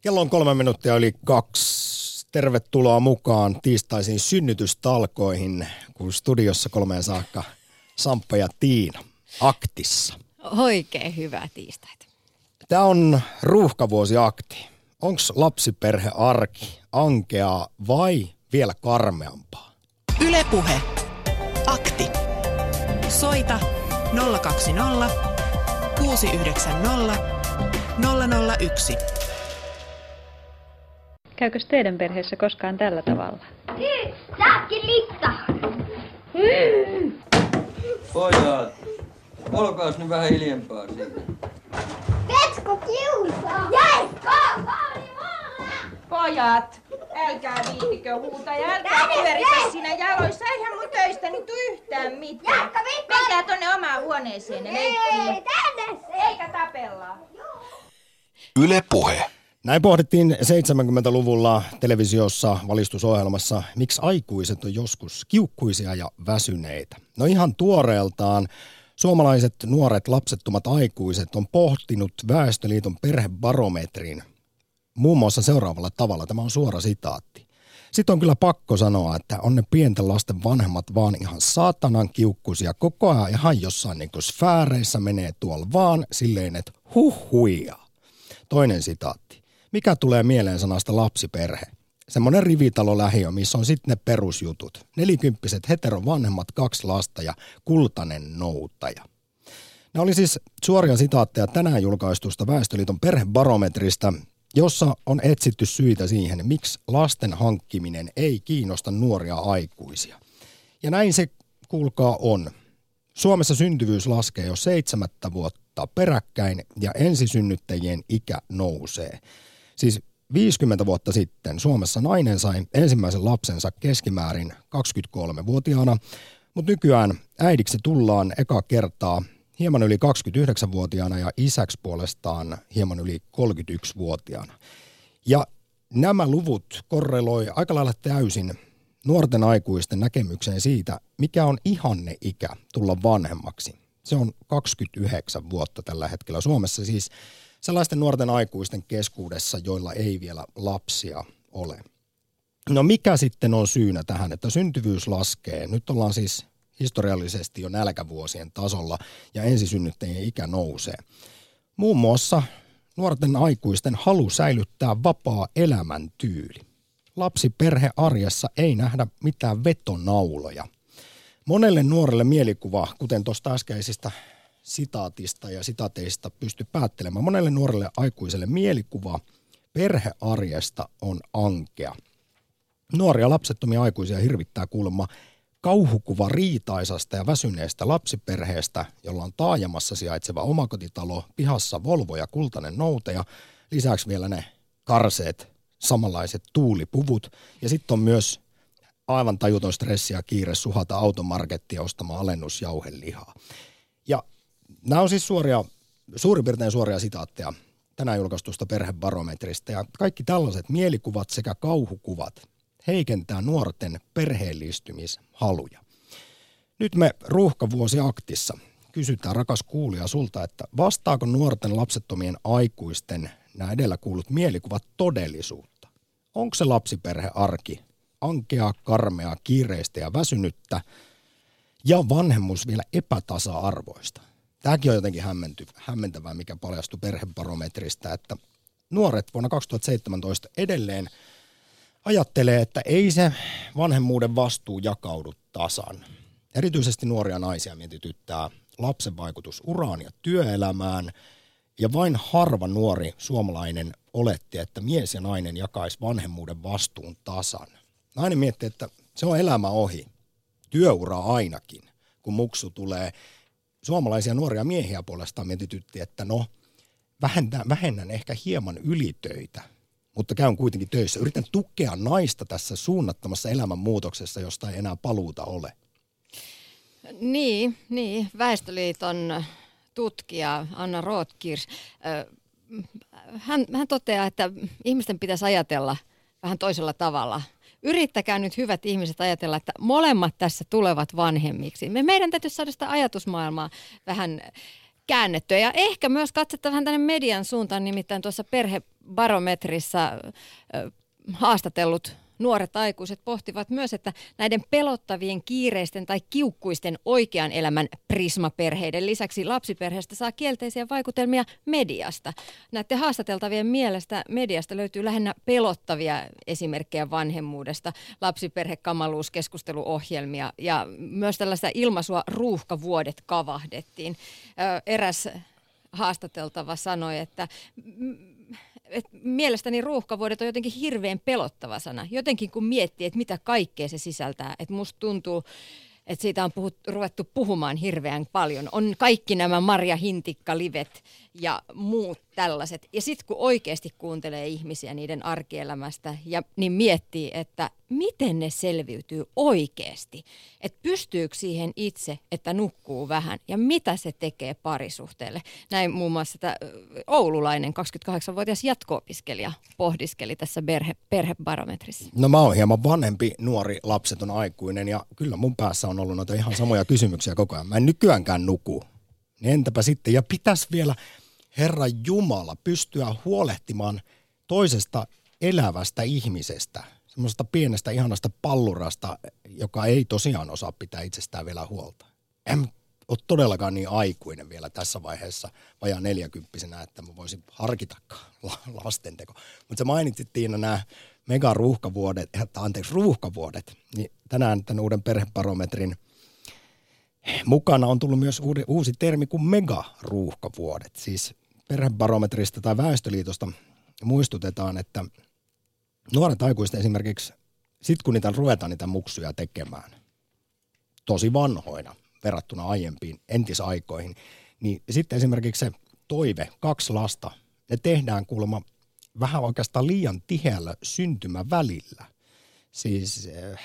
Kello on kolme minuuttia yli kaksi. Tervetuloa mukaan tiistaisiin synnytystalkoihin, kun studiossa kolmeen saakka Samppa ja Tiina aktissa. Oikein hyvää tiistaita. Tämä on ruuhkavuosi akti. Onko lapsiperhe arki ankeaa vai vielä karmeampaa? Ylepuhe. Akti. Soita 020 690 001. Käykö teidän perheessä koskaan tällä tavalla? Säkin litta! Pojat, olkaas nyt vähän hiljempaa siinä. Petsko kiusaa! Jäiskö! Pojat, älkää viittikö huuta ja älkää pyöritä siinä jaloissa. Eihän mun töistäni tuu yhtään mitään. Jaakka! Menkää tonne omaan huoneeseen ja Ei, leikkiin. tänne se! Eikä tapella. Yle Puhe. Näin pohdittiin 70-luvulla televisiossa valistusohjelmassa, miksi aikuiset on joskus kiukkuisia ja väsyneitä. No ihan tuoreeltaan suomalaiset nuoret lapsettomat aikuiset on pohtinut Väestöliiton perhebarometrin muun muassa seuraavalla tavalla. Tämä on suora sitaatti. Sitten on kyllä pakko sanoa, että on ne pienten lasten vanhemmat vaan ihan saatanan kiukkuisia koko ajan ihan jossain niin sfääreissä menee tuolla vaan silleen, että huh huija. Toinen sitaatti. Mikä tulee mieleen sanasta lapsiperhe? Semmoinen rivitalo lähiö, missä on sitten ne perusjutut. Nelikymppiset heterovanhemmat, kaksi lasta ja kultainen noutaja. Ne oli siis suoria sitaatteja tänään julkaistusta Väestöliiton perhebarometrista, jossa on etsitty syitä siihen, miksi lasten hankkiminen ei kiinnosta nuoria aikuisia. Ja näin se, kuulkaa, on. Suomessa syntyvyys laskee jo seitsemättä vuotta peräkkäin ja ensisynnyttäjien ikä nousee. Siis 50 vuotta sitten Suomessa nainen sai ensimmäisen lapsensa keskimäärin 23-vuotiaana, mutta nykyään äidiksi tullaan eka kertaa hieman yli 29-vuotiaana ja isäksi puolestaan hieman yli 31-vuotiaana. Ja nämä luvut korreloi aika lailla täysin nuorten aikuisten näkemykseen siitä, mikä on ihanne ikä tulla vanhemmaksi. Se on 29 vuotta tällä hetkellä Suomessa siis sellaisten nuorten aikuisten keskuudessa, joilla ei vielä lapsia ole. No mikä sitten on syynä tähän, että syntyvyys laskee? Nyt ollaan siis historiallisesti jo nälkävuosien tasolla ja ensisynnyttäjien ikä nousee. Muun muassa nuorten aikuisten halu säilyttää vapaa elämäntyyli. Lapsiperhe arjessa ei nähdä mitään vetonauloja. Monelle nuorelle mielikuva, kuten tuosta äskeisistä sitaatista ja sitateista pysty päättelemään, monelle nuorelle aikuiselle mielikuva perhearjesta on ankea. Nuoria lapsettomia aikuisia hirvittää kuulemma kauhukuva riitaisasta ja väsyneestä lapsiperheestä, jolla on taajamassa sijaitseva omakotitalo, pihassa Volvo ja kultainen noute ja lisäksi vielä ne karseet, samanlaiset tuulipuvut. Ja sitten on myös aivan tajuton stressi ja kiire suhata automarkettia ostamaan alennusjauhelihaa. Ja nämä on siis suoria, suurin piirtein suoria sitaatteja tänään julkaistusta perhebarometrista. Ja kaikki tällaiset mielikuvat sekä kauhukuvat heikentää nuorten perheellistymishaluja. Nyt me ruuhkavuosi aktissa kysytään rakas kuulija sulta, että vastaako nuorten lapsettomien aikuisten nämä edellä kuulut mielikuvat todellisuutta? Onko se lapsiperhearki ankea, karmea, kiireistä ja väsynyttä ja vanhemmuus vielä epätasa-arvoista? Tämäkin on jotenkin hämmenty, hämmentävää, mikä paljastui perhebarometrista, että nuoret vuonna 2017 edelleen ajattelee, että ei se vanhemmuuden vastuu jakaudu tasan. Erityisesti nuoria naisia mietityttää lapsen vaikutus uraan ja työelämään, ja vain harva nuori suomalainen oletti, että mies ja nainen jakaisi vanhemmuuden vastuun tasan. Nainen mietti, että se on elämä ohi, työura ainakin, kun muksu tulee. Suomalaisia nuoria miehiä puolestaan mietitytti, että no, vähennän, vähennän ehkä hieman ylitöitä, mutta käyn kuitenkin töissä. Yritän tukea naista tässä suunnattomassa elämänmuutoksessa, josta ei enää paluuta ole. Niin, niin. Väestöliiton tutkija Anna Rothkirs, hän, hän toteaa, että ihmisten pitäisi ajatella vähän toisella tavalla. Yrittäkää nyt hyvät ihmiset ajatella, että molemmat tässä tulevat vanhemmiksi. Me, meidän täytyy saada sitä ajatusmaailmaa vähän käännettyä. Ja ehkä myös katsetta vähän tänne median suuntaan, nimittäin tuossa perhe perhebarometrissa ö, haastatellut nuoret aikuiset pohtivat myös, että näiden pelottavien, kiireisten tai kiukkuisten oikean elämän prismaperheiden lisäksi lapsiperheestä saa kielteisiä vaikutelmia mediasta. Näiden haastateltavien mielestä mediasta löytyy lähinnä pelottavia esimerkkejä vanhemmuudesta, lapsiperhekamaluuskeskusteluohjelmia ja myös tällaista ilmaisua ruuhkavuodet kavahdettiin. Eräs haastateltava sanoi, että et mielestäni ruuhkavuodet on jotenkin hirveän pelottava sana. Jotenkin kun miettii, että mitä kaikkea se sisältää. Että musta tuntuu, että siitä on puhut, ruvettu puhumaan hirveän paljon. On kaikki nämä Marja Hintikka-livet ja muut tällaiset. Ja sitten kun oikeasti kuuntelee ihmisiä niiden arkielämästä, ja, niin miettii, että miten ne selviytyy oikeasti. Että pystyykö siihen itse, että nukkuu vähän, ja mitä se tekee parisuhteelle. Näin muun muassa tämä oululainen 28-vuotias jatko-opiskelija pohdiskeli tässä perhe, perhebarometrissa. No mä oon hieman vanhempi, nuori, lapseton aikuinen, ja kyllä mun päässä on ollut noita ihan samoja kysymyksiä koko ajan. Mä en nykyäänkään nuku. Niin entäpä sitten, ja pitäisi vielä Herra Jumala pystyä huolehtimaan toisesta elävästä ihmisestä, semmoisesta pienestä ihanasta pallurasta, joka ei tosiaan osaa pitää itsestään vielä huolta. En ole todellakaan niin aikuinen vielä tässä vaiheessa vajaa neljäkymppisenä, että mä voisin harkitakaan lastenteko. Mutta se mainitsit Tiina nämä megaruuhkavuodet, anteeksi ruuhkavuodet, niin tänään tämän uuden perhebarometrin – mukana on tullut myös uusi, uusi termi kuin megaruuhkavuodet. Siis perhebarometrista tai väestöliitosta muistutetaan, että nuoret aikuiset esimerkiksi, sit kun niitä ruvetaan niitä muksuja tekemään, tosi vanhoina verrattuna aiempiin entisaikoihin, niin sitten esimerkiksi se toive, kaksi lasta, ne tehdään kuulemma vähän oikeastaan liian tiheällä syntymävälillä. Siis äh,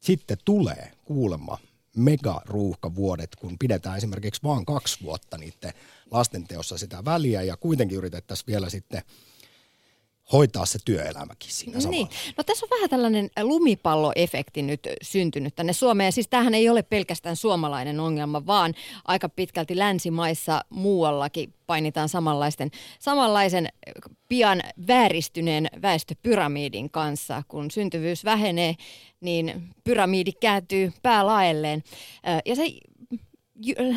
sitten tulee kuulemma megaruuhkavuodet, kun pidetään esimerkiksi vain kaksi vuotta niiden lastenteossa sitä väliä ja kuitenkin yritettäisiin vielä sitten hoitaa se työelämäkin siinä samalla. Niin. No tässä on vähän tällainen lumipalloefekti nyt syntynyt tänne Suomeen. Siis tämähän ei ole pelkästään suomalainen ongelma, vaan aika pitkälti länsimaissa muuallakin painitaan samanlaisten, samanlaisen pian vääristyneen väestöpyramidin kanssa. Kun syntyvyys vähenee, niin pyramidi kääntyy päälaelleen. Ja se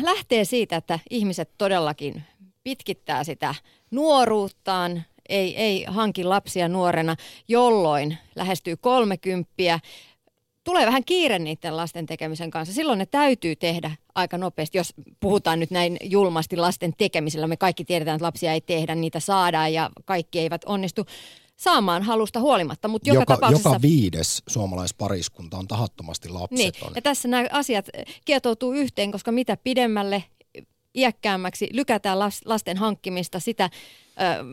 lähtee siitä, että ihmiset todellakin pitkittää sitä nuoruuttaan, ei, ei hanki lapsia nuorena, jolloin lähestyy kolmekymppiä, tulee vähän kiire niiden lasten tekemisen kanssa. Silloin ne täytyy tehdä aika nopeasti, jos puhutaan nyt näin julmasti lasten tekemisellä. Me kaikki tiedetään, että lapsia ei tehdä, niitä saadaan ja kaikki eivät onnistu saamaan halusta huolimatta. Mutta joka, joka, tapauksessa... joka viides suomalaispariskunta on tahattomasti lapseton. Niin. Ja tässä nämä asiat kietoutuu yhteen, koska mitä pidemmälle iäkkäämmäksi lykätään lasten hankkimista, sitä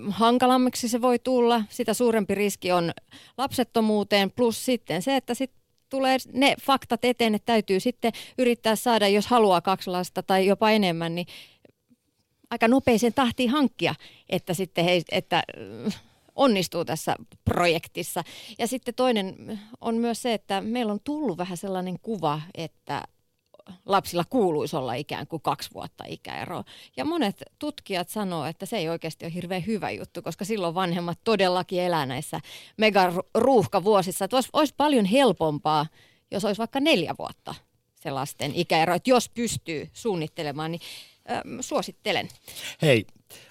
hankalammaksi se voi tulla, sitä suurempi riski on lapsettomuuteen, plus sitten se, että sit tulee ne faktat eteen, että täytyy sitten yrittää saada, jos haluaa kaksi lasta tai jopa enemmän, niin aika nopeeseen tahtiin hankkia, että sitten hei, että onnistuu tässä projektissa. Ja sitten toinen on myös se, että meillä on tullut vähän sellainen kuva, että lapsilla kuuluisi olla ikään kuin kaksi vuotta ikäeroa. Ja monet tutkijat sanoo, että se ei oikeasti ole hirveän hyvä juttu, koska silloin vanhemmat todellakin elää näissä megaruuhkavuosissa. Että olisi, olisi paljon helpompaa, jos olisi vaikka neljä vuotta se lasten ikäero. Että jos pystyy suunnittelemaan, niin ähm, suosittelen. Hei,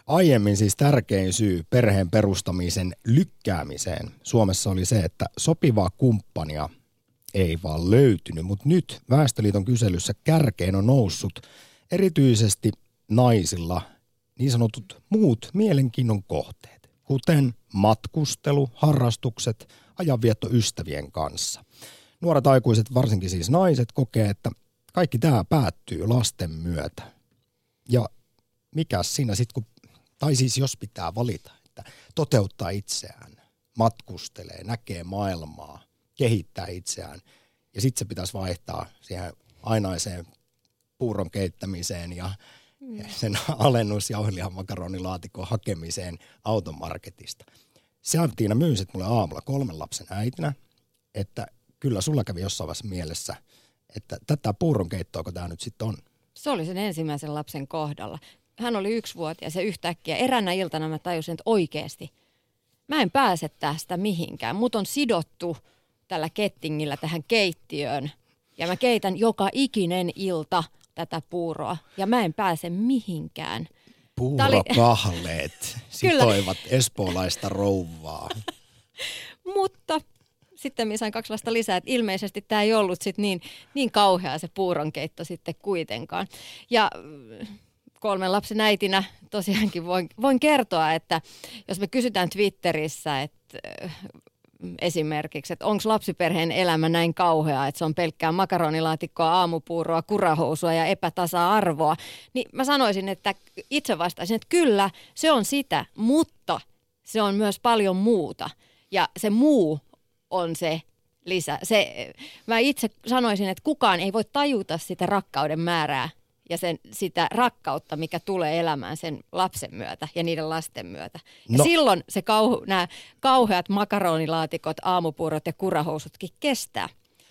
aiemmin siis tärkein syy perheen perustamisen lykkäämiseen Suomessa oli se, että sopivaa kumppania – ei vaan löytynyt, mutta nyt Väestöliiton kyselyssä kärkeen on noussut erityisesti naisilla niin sanotut muut mielenkiinnon kohteet, kuten matkustelu, harrastukset, ajanvietto ystävien kanssa. Nuoret aikuiset, varsinkin siis naiset, kokee, että kaikki tämä päättyy lasten myötä. Ja mikä siinä sitten, kun, tai siis jos pitää valita, että toteuttaa itseään, matkustelee, näkee maailmaa, kehittää itseään. Ja sitten se pitäisi vaihtaa siihen ainaiseen puuron keittämiseen ja mm. sen alennus makaronilaatikon hakemiseen automarketista. Se Tiina myynsit mulle aamulla kolmen lapsen äitinä, että kyllä sulla kävi jossain vaiheessa mielessä, että tätä puuron keittoa, tämä nyt sitten on. Se oli sen ensimmäisen lapsen kohdalla. Hän oli yksi vuotias ja yhtäkkiä eränä iltana mä tajusin, että oikeasti mä en pääse tästä mihinkään. Mut on sidottu tällä kettingillä tähän keittiöön ja mä keitän joka ikinen ilta tätä puuroa ja mä en pääse mihinkään. Puurokahleet sitoivat espoolaista rouvaa. Mutta sitten minä sain kaksi lasta lisää, että ilmeisesti tämä ei ollut sit niin, niin kauhea se puuronkeitto sitten kuitenkaan. Ja mm, kolmen lapsen äitinä tosiaankin voin, voin kertoa, että jos me kysytään Twitterissä, että esimerkiksi, että onko lapsiperheen elämä näin kauhea, että se on pelkkää makaronilaatikkoa, aamupuuroa, kurahousua ja epätasa-arvoa, niin mä sanoisin, että itse vastaisin, että kyllä, se on sitä, mutta se on myös paljon muuta. Ja se muu on se lisä. Se, mä itse sanoisin, että kukaan ei voi tajuta sitä rakkauden määrää ja sen, sitä rakkautta, mikä tulee elämään sen lapsen myötä ja niiden lasten myötä. Ja No. silloin se kauhu, nämä kauheat makaronilaatikot, aamupuurot ja kurahousutkin kestää.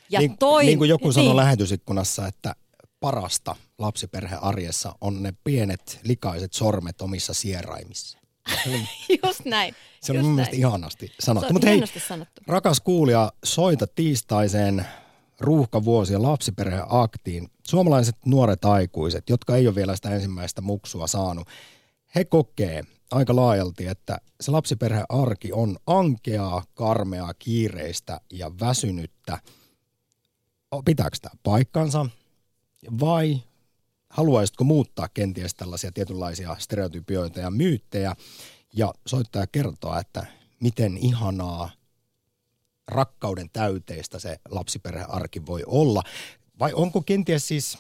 Ja niin, toi, niin kuin joku sanoi niin, lähetysikkunassa, että parasta lapsiperhearjessa on ne pienet likaiset sormet omissa sieraimissa. Just näin. Se on mun mielestä ihanasti sanottu. Se on Mutta hei, sanottu. rakas kuulija, soita tiistaiseen ruuhkavuosien lapsiperheaktiin. Suomalaiset nuoret aikuiset, jotka ei ole vielä sitä ensimmäistä muksua saanut, he kokee aika laajalti, että se lapsiperhearki on ankeaa, karmeaa, kiireistä ja väsynyttä. Pitääkö tämä paikkansa vai haluaisitko muuttaa kenties tällaisia tietynlaisia stereotypioita ja myyttejä ja soittaja kertoa, että miten ihanaa rakkauden täyteistä se lapsiperhearki voi olla? Vai onko kenties siis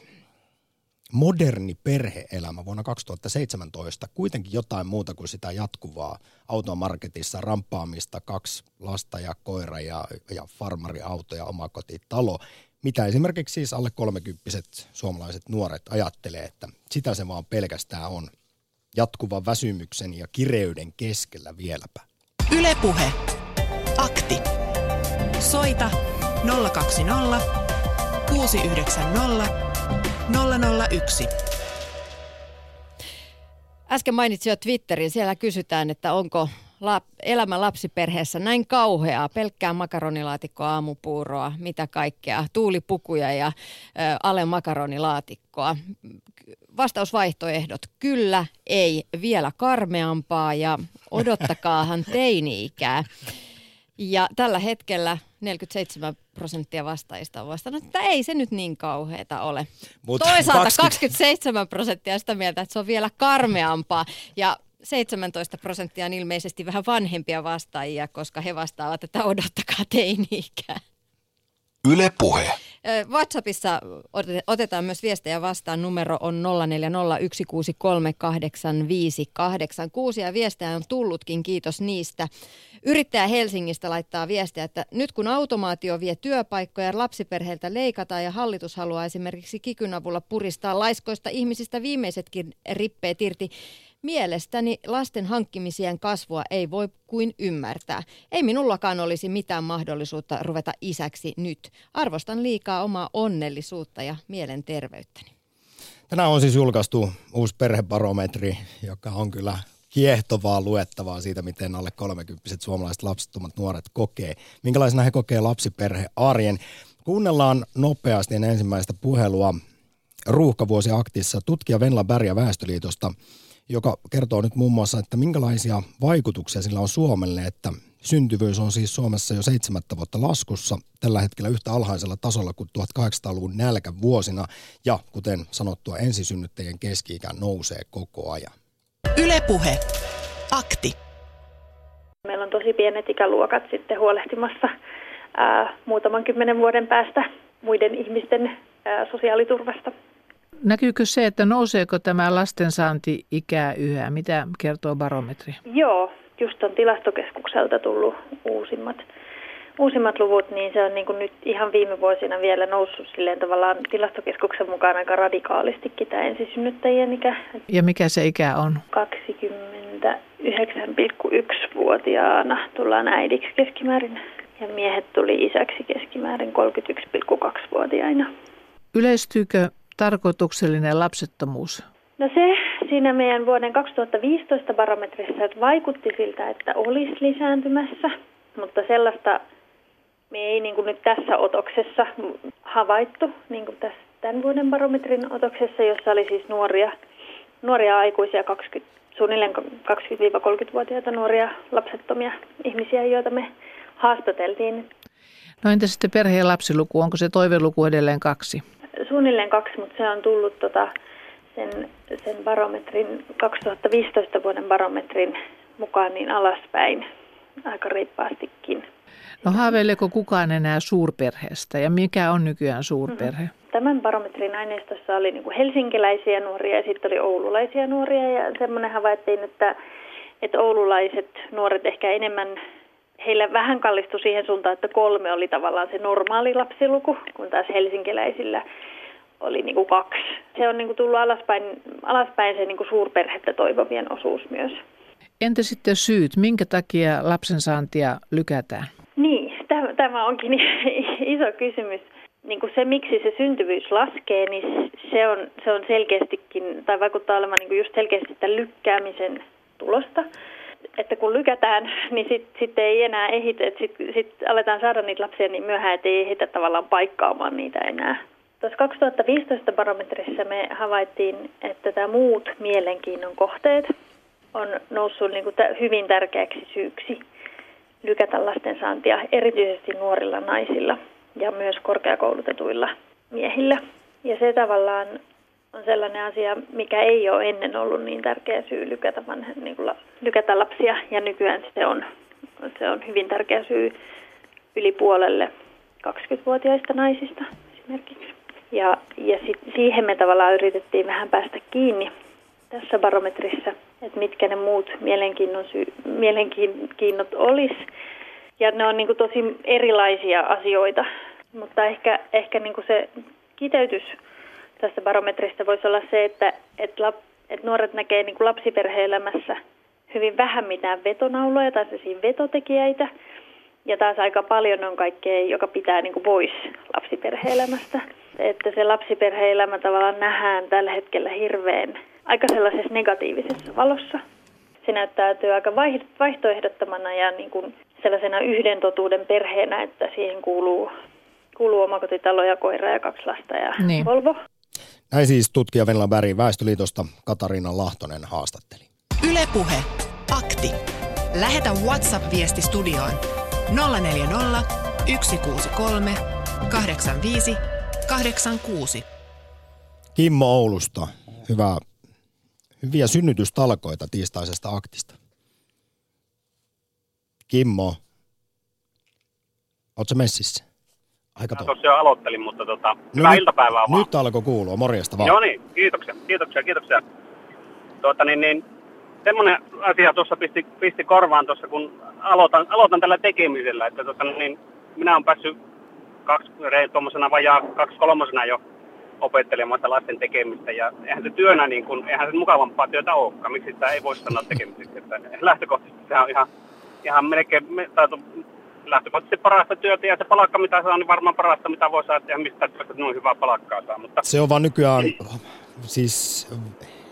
moderni perheelämä vuonna 2017 kuitenkin jotain muuta kuin sitä jatkuvaa automarketissa ramppaamista, kaksi lasta ja koira ja, ja farmariauto ja omakotitalo, mitä esimerkiksi siis alle kolmekymppiset suomalaiset nuoret ajattelee, että sitä se vaan pelkästään on jatkuvan väsymyksen ja kireyden keskellä vieläpä. Ylepuhe. Akti. Soita 020 690 001. Äsken mainitsin jo Twitterin, siellä kysytään, että onko lap, elämä lapsiperheessä näin kauheaa, pelkkää makaronilaatikkoa, aamupuuroa, mitä kaikkea, tuulipukuja ja ö, ale makaronilaatikkoa. Vastausvaihtoehdot, kyllä, ei, vielä karmeampaa ja odottakaahan teini-ikää. Ja tällä hetkellä 47 prosenttia vastaajista on vastannut, että ei se nyt niin kauheata ole. Mut Toisaalta 20 27 prosenttia sitä mieltä, että se on vielä karmeampaa. Ja 17 prosenttia on ilmeisesti vähän vanhempia vastaajia, koska he vastaavat, että odottakaa teini-ikää. Yle Puhe. WhatsAppissa ote- otetaan myös viestejä vastaan. Numero on 0401638586 ja viestejä on tullutkin, kiitos niistä. Yrittäjä Helsingistä laittaa viestiä, että nyt kun automaatio vie työpaikkoja ja lapsiperheiltä leikataan ja hallitus haluaa esimerkiksi kikyn avulla puristaa laiskoista ihmisistä viimeisetkin rippeet irti, Mielestäni lasten hankkimisien kasvua ei voi kuin ymmärtää. Ei minullakaan olisi mitään mahdollisuutta ruveta isäksi nyt. Arvostan liikaa omaa onnellisuutta ja mielenterveyttäni. Tänään on siis julkaistu uusi perhebarometri, joka on kyllä kiehtovaa luettavaa siitä, miten alle 30 suomalaiset lapsettomat nuoret kokee. Minkälaisena he kokee lapsiperhearjen. Kuunnellaan nopeasti ensimmäistä puhelua ruuhkavuosi aktissa tutkija Venla Berg Väestöliitosta, joka kertoo nyt muun muassa, että minkälaisia vaikutuksia sillä on Suomelle, että syntyvyys on siis Suomessa jo seitsemättä vuotta laskussa, tällä hetkellä yhtä alhaisella tasolla kuin 1800-luvun nälkävuosina, ja kuten sanottua, ensisynnyttäjien keski-ikä nousee koko ajan. Yle Puhe. Akti. Meillä on tosi pienet ikäluokat sitten huolehtimassa ää, muutaman kymmenen vuoden päästä muiden ihmisten ää, sosiaaliturvasta. Näkyykö se, että nouseeko tämä lastensaanti ikää yhä? Mitä kertoo barometri? Joo, just on tilastokeskukselta tullut uusimmat, uusimmat luvut, niin se on niin kuin nyt ihan viime vuosina vielä noussut silleen tavallaan tilastokeskuksen mukaan aika radikaalistikin tämä ensisynnyttäjien ikä. Ja mikä se ikä on? 29,1-vuotiaana tullaan äidiksi keskimäärin ja miehet tuli isäksi keskimäärin 31,2-vuotiaina. Yleistyykö tarkoituksellinen lapsettomuus? No se siinä meidän vuoden 2015 barometrissa, että vaikutti siltä, että olisi lisääntymässä, mutta sellaista me ei niin kuin nyt tässä otoksessa havaittu, niin kuin tässä tämän vuoden barometrin otoksessa, jossa oli siis nuoria, nuoria aikuisia, 20, suunnilleen 20-30-vuotiaita nuoria lapsettomia ihmisiä, joita me haastateltiin. No entä sitten perheen lapsiluku, onko se toiveluku edelleen kaksi? Suunnilleen kaksi, mutta se on tullut tota, sen, sen barometrin, 2015 vuoden barometrin mukaan niin alaspäin aika reippaastikin. No haaveileeko kukaan enää suurperheestä ja mikä on nykyään suurperhe? Mm-hmm. Tämän barometrin aineistossa oli niin kuin helsinkiläisiä nuoria ja sitten oli oululaisia nuoria ja semmoinen havaittiin, että, että oululaiset nuoret ehkä enemmän, heillä vähän kallistui siihen suuntaan, että kolme oli tavallaan se normaali lapsiluku, kun taas helsinkiläisillä oli niin kuin kaksi. Se on niin kuin tullut alaspäin, alaspäin se niin kuin suurperhettä toivovien osuus myös. Entä sitten syyt, minkä takia lapsen saantia lykätään? Niin, tämä onkin iso kysymys. Niin kuin se, miksi se syntyvyys laskee, niin se on, se on selkeästikin, tai vaikuttaa olemaan niin kuin just selkeästi tämän lykkäämisen tulosta. Että kun lykätään, niin sitten sit ei enää ehitä, että sitten sit aletaan saada niitä lapsia niin myöhään, että ei ehitä tavallaan paikkaamaan niitä enää. Tuossa 2015 barometrissa me havaittiin, että tämä muut mielenkiinnon kohteet on noussut niin kuin hyvin tärkeäksi syyksi lykätä lastensaantia, erityisesti nuorilla naisilla ja myös korkeakoulutetuilla miehillä. Ja se tavallaan on sellainen asia, mikä ei ole ennen ollut niin tärkeä syy lykätä, vanha, niin kuin lykätä lapsia, ja nykyään se on, se on hyvin tärkeä syy yli puolelle 20-vuotiaista naisista esimerkiksi. Ja, ja sit siihen me tavallaan yritettiin vähän päästä kiinni tässä barometrissa, että mitkä ne muut mielenkiinnon sy- mielenkiinnot olisi. Ja ne on niin kuin tosi erilaisia asioita, mutta ehkä, ehkä niin kuin se kiteytys tästä barometrista voisi olla se, että, että, lap, että nuoret näkee niin kuin lapsiperhe-elämässä hyvin vähän mitään vetonauloja tai vetotekijöitä. Ja taas aika paljon on kaikkea, joka pitää niin kuin pois lapsiperhe-elämästä. Että se lapsiperhe-elämä tavallaan nähdään tällä hetkellä hirveän aika sellaisessa negatiivisessa valossa. Se näyttäytyy aika vaihtoehdottomana ja niin kuin sellaisena yhden totuuden perheenä, että siihen kuuluu, kuuluu omakotitalo ja koira ja kaksi lasta ja niin. Volvo. Näin siis tutkija Venla Berg Väestöliitosta Katariina Lahtonen haastatteli. Ylepuhe Akti. Lähetä WhatsApp-viesti studioon 040 163 85 86. Kimmo Oulusta, hyvää hyviä synnytystalkoita tiistaisesta aktista. Kimmo, ootko messissä? Aika to... Tuossa jo aloittelin, mutta tota, no hyvää nyt, iltapäivää vaan. Nyt alkoi kuulua, morjesta vaan. Joo niin, kiitoksia, kiitoksia, kiitoksia. Tuota, niin, niin, semmoinen asia tuossa pisti, pisti korvaan tuossa, kun aloitan, aloitan tällä tekemisellä, että tota, niin, minä olen päässyt kaksi, tuommoisena vajaa kaksi kolmosena jo opettelemaan sitä lasten tekemistä. Ja eihän se työnä, niin kuin, eihän se mukavampaa työtä olekaan. Miksi sitä ei voi sanoa tekemiseksi. Että lähtökohtaisesti se on ihan, ihan melkein, tai lähtökohtaisesti parasta työtä ja se palakka mitä saa, niin varmaan parasta mitä voi saada ja mistä työstä noin hyvää palakkaa saa. Mutta... Se on vaan nykyään, siis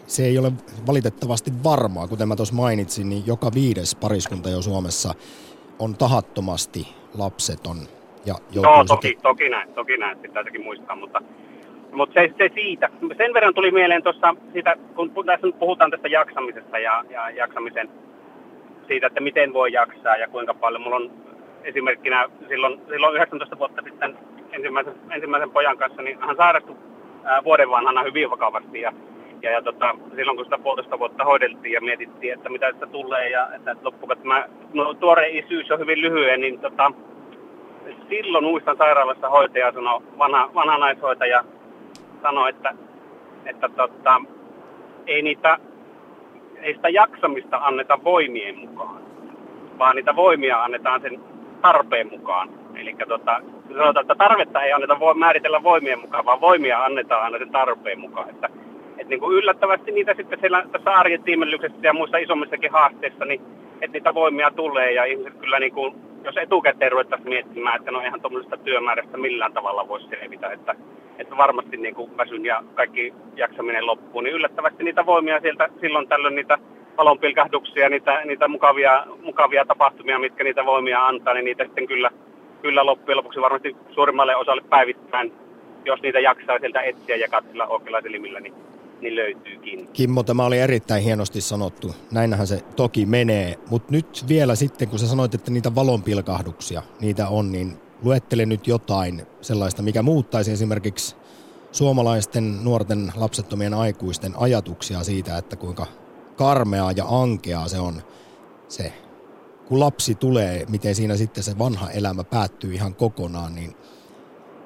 se ei ole valitettavasti varmaa, kuten mä tuossa mainitsin, niin joka viides pariskunta jo Suomessa on tahattomasti lapseton. Ja Joo, toki, sekin... toki näin, toki näin, pitää sekin muistaa, mutta mutta se, se siitä. Sen verran tuli mieleen tuossa, siitä, kun tässä nyt puhutaan tästä jaksamisesta ja, ja jaksamisen siitä, että miten voi jaksaa ja kuinka paljon. Mulla on esimerkkinä silloin, silloin 19 vuotta sitten ensimmäisen, ensimmäisen pojan kanssa, niin hän sairastui ää, vuoden vanhana hyvin vakavasti ja, ja, ja tota, silloin kun sitä puolitoista vuotta hoideltiin ja mietittiin, että mitä sitä tulee ja että loppuun, että mä, no, tuore isyys on hyvin lyhyen, niin tota, silloin muistan sairaalassa hoitaja sanoi, vanha, vanha naishoitaja, sanoi, että, että tota, ei, niitä, ei sitä jaksamista anneta voimien mukaan, vaan niitä voimia annetaan sen tarpeen mukaan. Eli tota, sanotaan, että tarvetta ei anneta voi, määritellä voimien mukaan, vaan voimia annetaan aina sen tarpeen mukaan. Että, et niin kuin yllättävästi niitä sitten siellä tässä arjen tiimellyksessä ja muissa isommissakin haasteissa, niin että niitä voimia tulee ja ihmiset kyllä niin kuin, jos etukäteen ruvettaisiin miettimään, että no eihän tuommoisesta työmäärästä millään tavalla voisi selvitä, että että varmasti niin kuin väsyn ja kaikki jaksaminen loppuu, niin yllättävästi niitä voimia sieltä silloin tällöin niitä valonpilkahduksia, niitä, niitä mukavia, mukavia tapahtumia, mitkä niitä voimia antaa, niin niitä sitten kyllä, kyllä loppujen lopuksi varmasti suurimmalle osalle päivittäin, jos niitä jaksaa sieltä etsiä ja katsella oikealla silmillä, niin, niin löytyykin. Kimmo, tämä oli erittäin hienosti sanottu. Näinhän se toki menee, mutta nyt vielä sitten, kun sä sanoit, että niitä valonpilkahduksia, niitä on, niin luettele nyt jotain sellaista, mikä muuttaisi esimerkiksi suomalaisten nuorten lapsettomien aikuisten ajatuksia siitä, että kuinka karmeaa ja ankeaa se on se, kun lapsi tulee, miten siinä sitten se vanha elämä päättyy ihan kokonaan, niin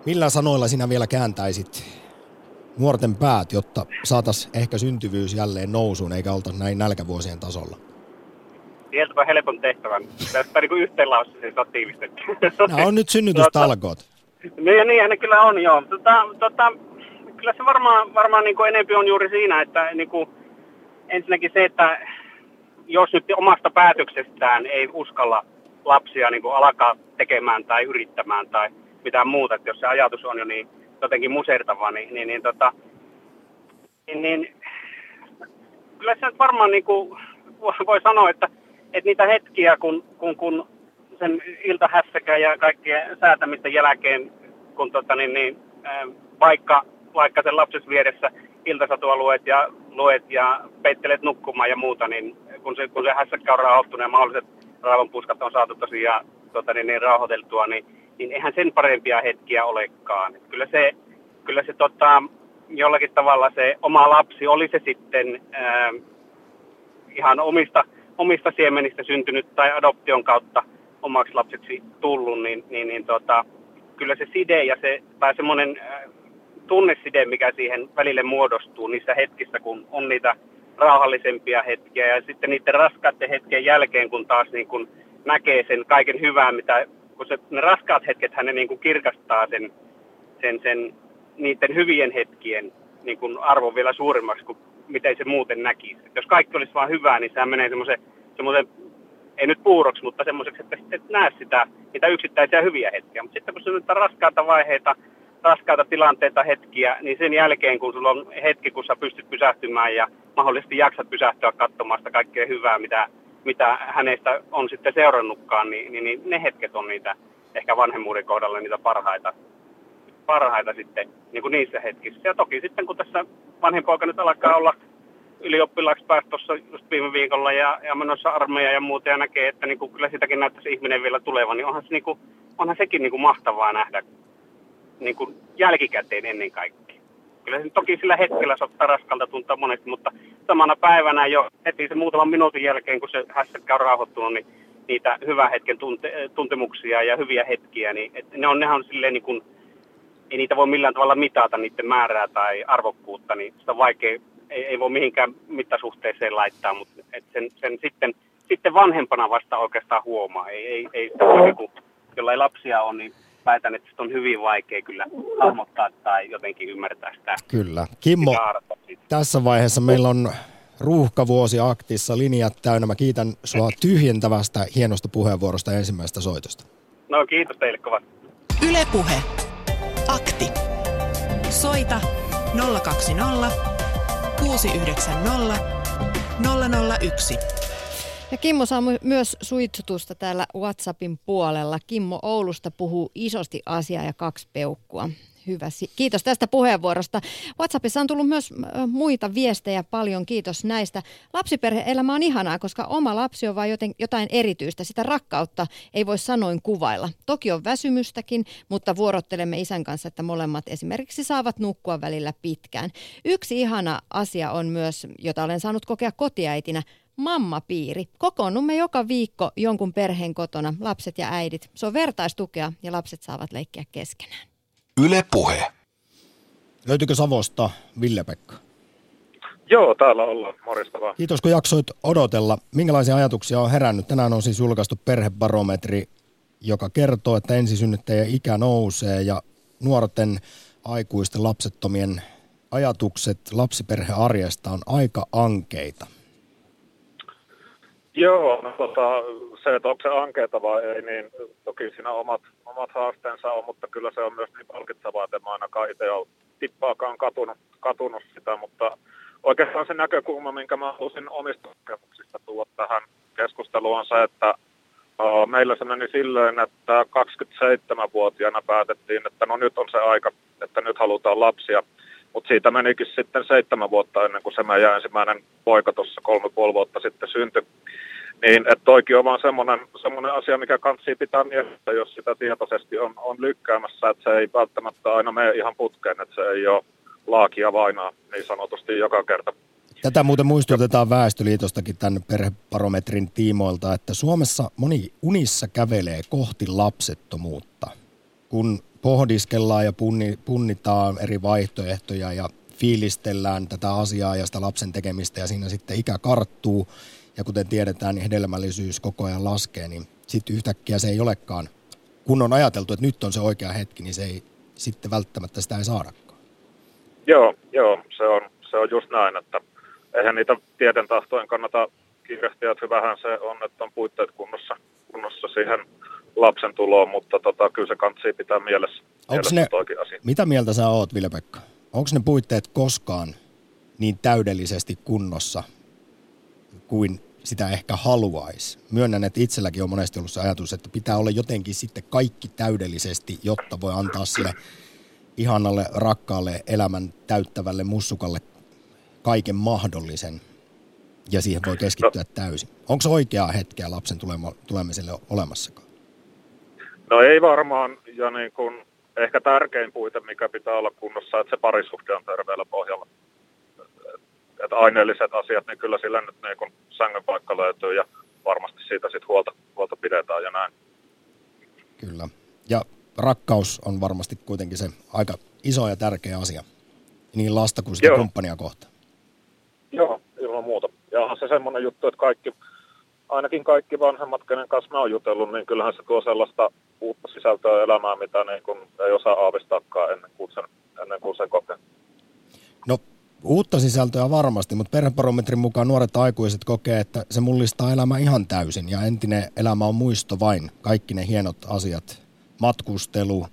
millä sanoilla sinä vielä kääntäisit nuorten päät, jotta saataisiin ehkä syntyvyys jälleen nousuun, eikä olta näin nälkävuosien tasolla? Sieltäpä helpon tehtävän. Tästä niin yhteen lauseeseen saa tiivistetty. Nämä on nyt synnytystalkoot. Niin, niin ne kyllä on, joo. Tota, tota, kyllä se varmaan, varmaan niin kuin enempi on juuri siinä, että niin kuin, ensinnäkin se, että jos nyt omasta päätöksestään ei uskalla lapsia niin kuin alkaa tekemään tai yrittämään tai mitään muuta, että jos se ajatus on jo niin jotenkin musertava, niin, niin, niin, tota, niin, niin kyllä se varmaan niin kuin, voi sanoa, että, että niitä hetkiä, kun, kun, kun sen iltahässäkään ja kaikkien säätämisten jälkeen, kun tota, niin, niin, vaikka, vaikka sen lapsen vieressä iltasatua luet ja, luet ja peittelet nukkumaan ja muuta, niin kun se, kun se hässäkkä on rauhoittunut ja mahdolliset raavonpuskat on saatu tosiaan tota, niin, niin, rauhoiteltua, niin, niin eihän sen parempia hetkiä olekaan. Kyllä se, kyllä se tota, jollakin tavalla se oma lapsi, oli se sitten ää, ihan omista, omista siemenistä syntynyt tai adoption kautta omaksi lapseksi tullut, niin, niin, niin tota, kyllä se side ja se, tai semmoinen tunneside, mikä siihen välille muodostuu niissä hetkissä, kun on niitä rauhallisempia hetkiä ja sitten niiden raskaiden hetkien jälkeen, kun taas niin kun näkee sen kaiken hyvää, mitä, kun se, ne raskaat hetket ne niin kuin kirkastaa sen, sen, sen niiden hyvien hetkien niin kuin arvon vielä suuremmaksi kuin miten se muuten näkisi. Et jos kaikki olisi vain hyvää, niin sehän menee semmoisen, ei nyt puuroksi, mutta semmoiseksi, että sitten et näe sitä, niitä yksittäisiä hyviä hetkiä. Mutta sitten kun se on raskaita vaiheita, raskaita tilanteita, hetkiä, niin sen jälkeen, kun sulla on hetki, kun sä pystyt pysähtymään ja mahdollisesti jaksat pysähtyä katsomaan sitä kaikkea hyvää, mitä, mitä hänestä on sitten seurannutkaan, niin, niin, niin ne hetket on niitä ehkä vanhemmuuden kohdalla niitä parhaita, parhaita sitten niin kuin niissä hetkissä. Ja toki sitten, kun tässä vanhempoika nyt alkaa olla ylioppilaaksi päästä tuossa just viime viikolla ja, ja menossa armeija ja muuta ja näkee, että niin kuin kyllä sitäkin näyttäisi ihminen vielä tulevan, niin onhan, se, niin kuin, onhan sekin niin kuin mahtavaa nähdä niin kuin jälkikäteen ennen kaikkea. Kyllä se toki sillä hetkellä saattaa raskalta tuntua monesti, mutta samana päivänä jo heti se muutaman minuutin jälkeen, kun se hässäkkä on rauhoittunut, niin niitä hyvän hetken tunte, tuntemuksia ja hyviä hetkiä, niin et ne on, nehän on silleen niin kuin, ei niitä voi millään tavalla mitata niiden määrää tai arvokkuutta, niin sitä on vaikea, ei, ei voi mihinkään mittasuhteeseen laittaa, mutta et sen, sen sitten, sitten vanhempana vasta oikeastaan huomaa. Ei, ei, ei sitä joku, jolla ei lapsia on, niin väitän, että on hyvin vaikea kyllä hahmottaa tai jotenkin ymmärtää sitä. Kyllä. Kimmo, tässä vaiheessa meillä on ruuhkavuosi aktissa, linjat täynnä. Mä kiitän sua tyhjentävästä hienosta puheenvuorosta ensimmäisestä soitosta. No kiitos teille kovasti. Ylepuhe. Akti. Soita 020 690 001. Ja Kimmo saa myös suitsutusta täällä WhatsAppin puolella. Kimmo Oulusta puhuu isosti asiaa ja kaksi peukkua. Hyvä. Kiitos tästä puheenvuorosta. WhatsAppissa on tullut myös muita viestejä paljon. Kiitos näistä. Lapsiperhe-elämä on ihanaa, koska oma lapsi on vain jotain erityistä. Sitä rakkautta ei voi sanoin kuvailla. Toki on väsymystäkin, mutta vuorottelemme isän kanssa, että molemmat esimerkiksi saavat nukkua välillä pitkään. Yksi ihana asia on myös, jota olen saanut kokea kotiäitinä, mammapiiri. Kokoonnumme joka viikko jonkun perheen kotona, lapset ja äidit. Se on vertaistukea ja lapset saavat leikkiä keskenään. Yle Puhe. Löytyykö Savosta Ville-Pekka? Joo, täällä ollaan. Morjesta vaan. Kiitos kun jaksoit odotella. Minkälaisia ajatuksia on herännyt? Tänään on siis julkaistu perhebarometri, joka kertoo, että ensisynnyttäjien ikä nousee ja nuorten aikuisten lapsettomien ajatukset lapsiperhearjesta on aika ankeita. Joo, no tota, se, että onko se ankeeta vai ei, niin toki siinä omat, omat haasteensa on, mutta kyllä se on myös niin palkitsevaa, että mä ainakaan itse ole tippaakaan katunut, katunut sitä, mutta oikeastaan se näkökulma, minkä mä halusin omista kokemuksista tuoda tähän keskusteluun on se, että meillä se meni silleen, että 27-vuotiaana päätettiin, että no nyt on se aika, että nyt halutaan lapsia. Mutta siitä menikin sitten seitsemän vuotta ennen kuin se meidän ensimmäinen poika tuossa kolme puoli vuotta sitten syntyi. Niin, että toikin on vaan semmoinen, semmoinen asia, mikä kansi pitää mielessä, jos sitä tietoisesti on, on lykkäämässä, että se ei välttämättä aina mene ihan putkeen, että se ei ole laakia vainaa niin sanotusti joka kerta. Tätä muuten muistutetaan Väestöliitostakin tämän perheparometrin tiimoilta, että Suomessa moni unissa kävelee kohti lapsettomuutta, kun pohdiskellaan ja punni, punnitaan eri vaihtoehtoja ja fiilistellään tätä asiaa ja sitä lapsen tekemistä ja siinä sitten ikä karttuu ja kuten tiedetään, niin hedelmällisyys koko ajan laskee, niin sitten yhtäkkiä se ei olekaan, kun on ajateltu, että nyt on se oikea hetki, niin se ei sitten välttämättä sitä ei saadakaan. Joo, joo, se on, se on just näin, että eihän niitä tieten tahtojen kannata kiirehtiä, että hyvähän se on, että on puitteet kunnossa, kunnossa siihen lapsen tuloon, mutta tota, kyllä se kantsii pitää mielessä, mielessä ne, asia. Mitä mieltä sä oot, Ville-Pekka? Onko ne puitteet koskaan niin täydellisesti kunnossa kuin sitä ehkä haluaisi? Myönnän, että itselläkin on monesti ollut se ajatus, että pitää olla jotenkin sitten kaikki täydellisesti, jotta voi antaa sille ihanalle, rakkaalle, elämän täyttävälle mussukalle kaiken mahdollisen ja siihen voi keskittyä no. täysin. Onko se oikeaa hetkeä lapsen tulemiselle olemassakaan? No ei varmaan, ja niin kun, ehkä tärkein puite, mikä pitää olla kunnossa, että se parisuhde on terveellä pohjalla. Että aineelliset asiat, niin kyllä sillä nyt niin kun sängyn paikka löytyy ja varmasti siitä sitten huolta, huolta pidetään ja näin. Kyllä. Ja rakkaus on varmasti kuitenkin se aika iso ja tärkeä asia niin lasta kuin sitä Joo. kumppania kohtaan. Joo, ilman muuta. Ja on se semmoinen juttu, että kaikki, ainakin kaikki vanhemmat, kenen kanssa mä oon jutellut, niin kyllähän se tuo sellaista uutta sisältöä elämään, mitä niin kun ei osaa aavistaakaan ennen kuin sen, ennen kuin sen kokee. No uutta sisältöä varmasti, mutta perhebarometrin mukaan nuoret aikuiset kokee, että se mullistaa elämä ihan täysin ja entinen elämä on muisto vain. Kaikki ne hienot asiat, matkustelu,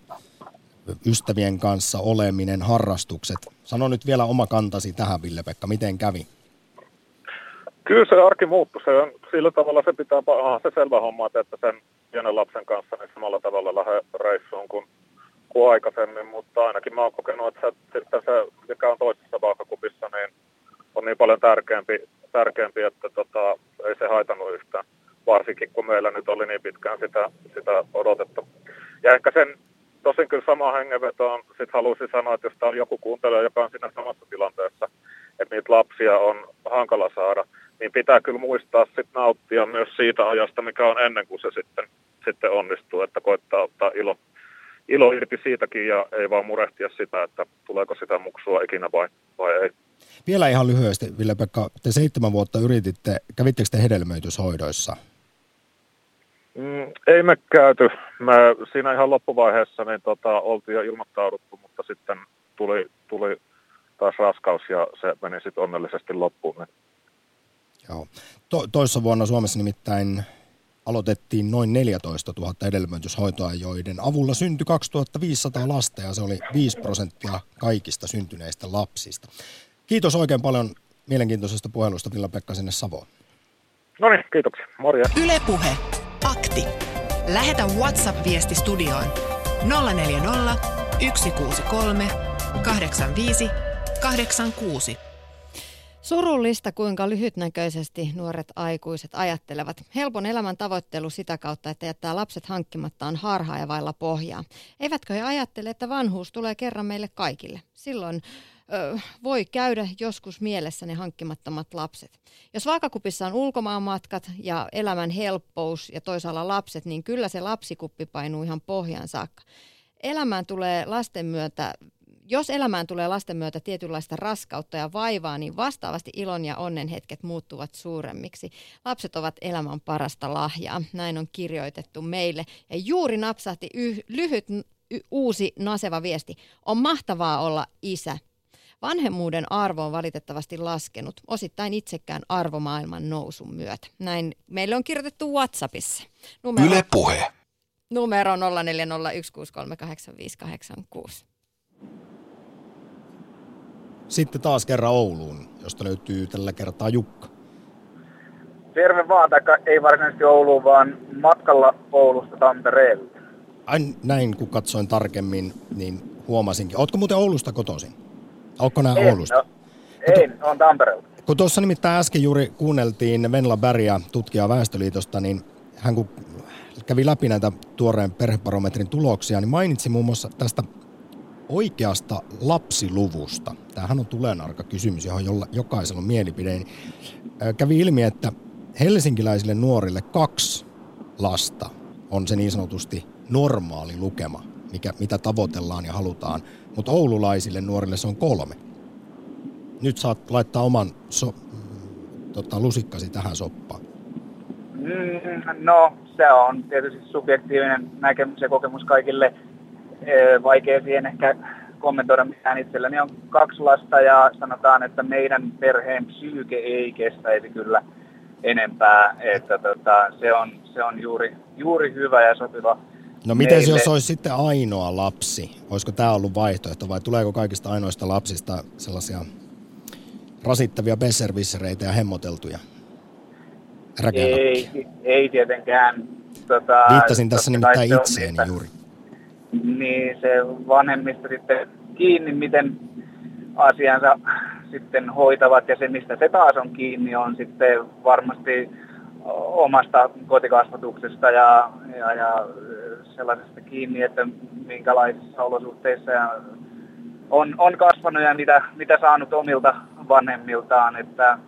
ystävien kanssa oleminen, harrastukset. Sano nyt vielä oma kantasi tähän, Ville-Pekka, miten kävi? Kyllä se arki muuttui. Se on, sillä tavalla se pitää, aha, se selvä homma, että sen pienen lapsen kanssa niin samalla tavalla lähde reissuun kuin, kuin aikaisemmin, mutta ainakin mä oon kokenut, että se, sitten se, mikä on toisessa vaakakupissa, niin on niin paljon tärkeämpi, tärkeämpi että tota, ei se haitannut yhtään, varsinkin kun meillä nyt oli niin pitkään sitä, sitä odotettu. Ja ehkä sen tosin kyllä sama hengenvetoon sit haluaisin sanoa, että jos täällä joku kuuntelee, joka on siinä samassa tilanteessa, että niitä lapsia on hankala saada, niin pitää kyllä muistaa sit nauttia myös siitä ajasta, mikä on ennen kuin se sitten, sitten onnistuu, että koittaa ottaa ilo, ilo irti siitäkin ja ei vaan murehtia sitä, että tuleeko sitä muksua ikinä vai, vai ei. Vielä ihan lyhyesti, Ville-Pekka, te seitsemän vuotta yrititte, kävittekö te hedelmöityshoidoissa? Mm, ei me käyty. Me siinä ihan loppuvaiheessa niin tota, oltiin jo ilmoittauduttu, mutta sitten tuli, tuli taas raskaus ja se meni sitten onnellisesti loppuun. Joo. To- toissa vuonna Suomessa nimittäin aloitettiin noin 14 000 hedelmöityshoitoa, joiden avulla syntyi 2500 lasta ja se oli 5 prosenttia kaikista syntyneistä lapsista. Kiitos oikein paljon mielenkiintoisesta puhelusta Villa-Pekka sinne Savoon. No niin, kiitoksia. Morjens. Yle Puhe. Akti. Lähetä WhatsApp-viesti studioon 040 163 85 86. Surullista, kuinka lyhytnäköisesti nuoret aikuiset ajattelevat. Helpon elämän tavoittelu sitä kautta, että jättää lapset hankkimatta on harhaa ja vailla pohjaa. Eivätkö he ajattele, että vanhuus tulee kerran meille kaikille? Silloin ö, voi käydä joskus mielessä ne hankkimattomat lapset. Jos vaakakupissa on ulkomaanmatkat ja elämän helppous ja toisaalla lapset, niin kyllä se lapsikuppi painuu ihan pohjaan saakka. Elämään tulee lasten myötä jos elämään tulee lasten myötä tietynlaista raskautta ja vaivaa, niin vastaavasti ilon ja onnen hetket muuttuvat suuremmiksi. Lapset ovat elämän parasta lahjaa. Näin on kirjoitettu meille. Ja juuri napsahti yh, lyhyt y, uusi naseva viesti. On mahtavaa olla isä. Vanhemmuuden arvo on valitettavasti laskenut, osittain itsekään arvomaailman nousun myötä. Näin meille on kirjoitettu WhatsAppissa. Numero, Yle Puhe. numero 0401638586. Sitten taas kerran Ouluun, josta löytyy tällä kertaa Jukka. Terve vaan, taikka ei varsinaisesti Ouluun, vaan matkalla Oulusta Tampereelle. Ai, näin kun katsoin tarkemmin, niin huomasinkin. Ootko muuten Oulusta kotoisin? Ootko En, Oulusta? no, ei, on Tampereelta. Kun tuossa nimittäin äsken juuri kuunneltiin Venla Bergia, tutkijaa Väestöliitosta, niin hän kun kävi läpi näitä tuoreen perhebarometrin tuloksia, niin mainitsi muun muassa tästä oikeasta lapsiluvusta. Tämähän on tulenarka kysymys, johon jolla, jokaisella on mielipide. Niin, Kävi ilmi, että helsinkiläisille nuorille kaksi lasta on se niin sanotusti normaali lukema, mikä, mitä tavoitellaan ja halutaan. Mutta oululaisille nuorille se on kolme. Nyt saat laittaa oman so, tota, lusikkasi tähän soppaan. Mm, no, se on tietysti subjektiivinen näkemys ja kokemus kaikille. Vaikea siihen ehkä kommentoida mitään itselläni. On kaksi lasta ja sanotaan, että meidän perheen psyyke ei kestäisi kyllä enempää. Että tota, se on, se on juuri, juuri hyvä ja sopiva No miten meille. jos olisi sitten ainoa lapsi? Olisiko tämä ollut vaihtoehto vai tuleeko kaikista ainoista lapsista sellaisia rasittavia besservissereitä ja hemmoteltuja? Räkänokkia. Ei, ei tietenkään. Tota, Viittasin tässä nimittäin itseeni juuri. Niin se vanhemmista sitten kiinni, miten asiansa sitten hoitavat ja se mistä se taas on kiinni on sitten varmasti omasta kotikasvatuksesta ja, ja, ja sellaisesta kiinni, että minkälaisissa olosuhteissa on, on kasvanut ja mitä, mitä saanut omilta vanhemmiltaan. Että,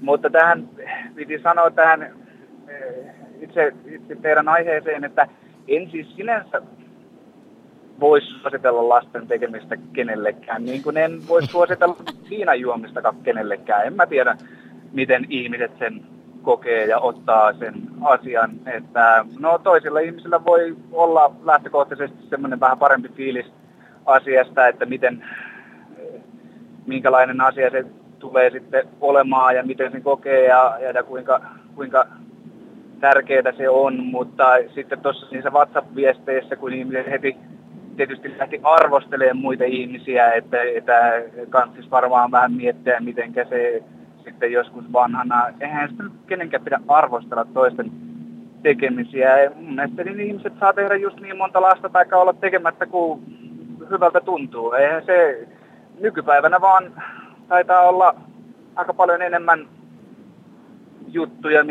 mutta tähän piti sanoa tähän eh, itse, itse teidän aiheeseen, että en siis sinänsä voisi suositella lasten tekemistä kenellekään, niin kuin en voi suositella viinan juomistakaan kenellekään. En mä tiedä, miten ihmiset sen kokee ja ottaa sen asian. Että, no toisilla ihmisillä voi olla lähtökohtaisesti semmoinen vähän parempi fiilis asiasta, että miten, minkälainen asia se tulee sitten olemaan ja miten sen kokee ja, ja, ja kuinka, kuinka tärkeää se on, mutta sitten tuossa niissä WhatsApp-viesteissä, kun ihmiset heti tietysti lähti arvostelemaan muita ihmisiä, että, että kansis varmaan vähän miettiä, miten se sitten joskus vanhana. Eihän sitä kenenkään pidä arvostella toisten tekemisiä. Mun mielestä niin ihmiset saa tehdä just niin monta lasta tai olla tekemättä kuin hyvältä tuntuu. Eihän se nykypäivänä vaan taitaa olla aika paljon enemmän juttuja,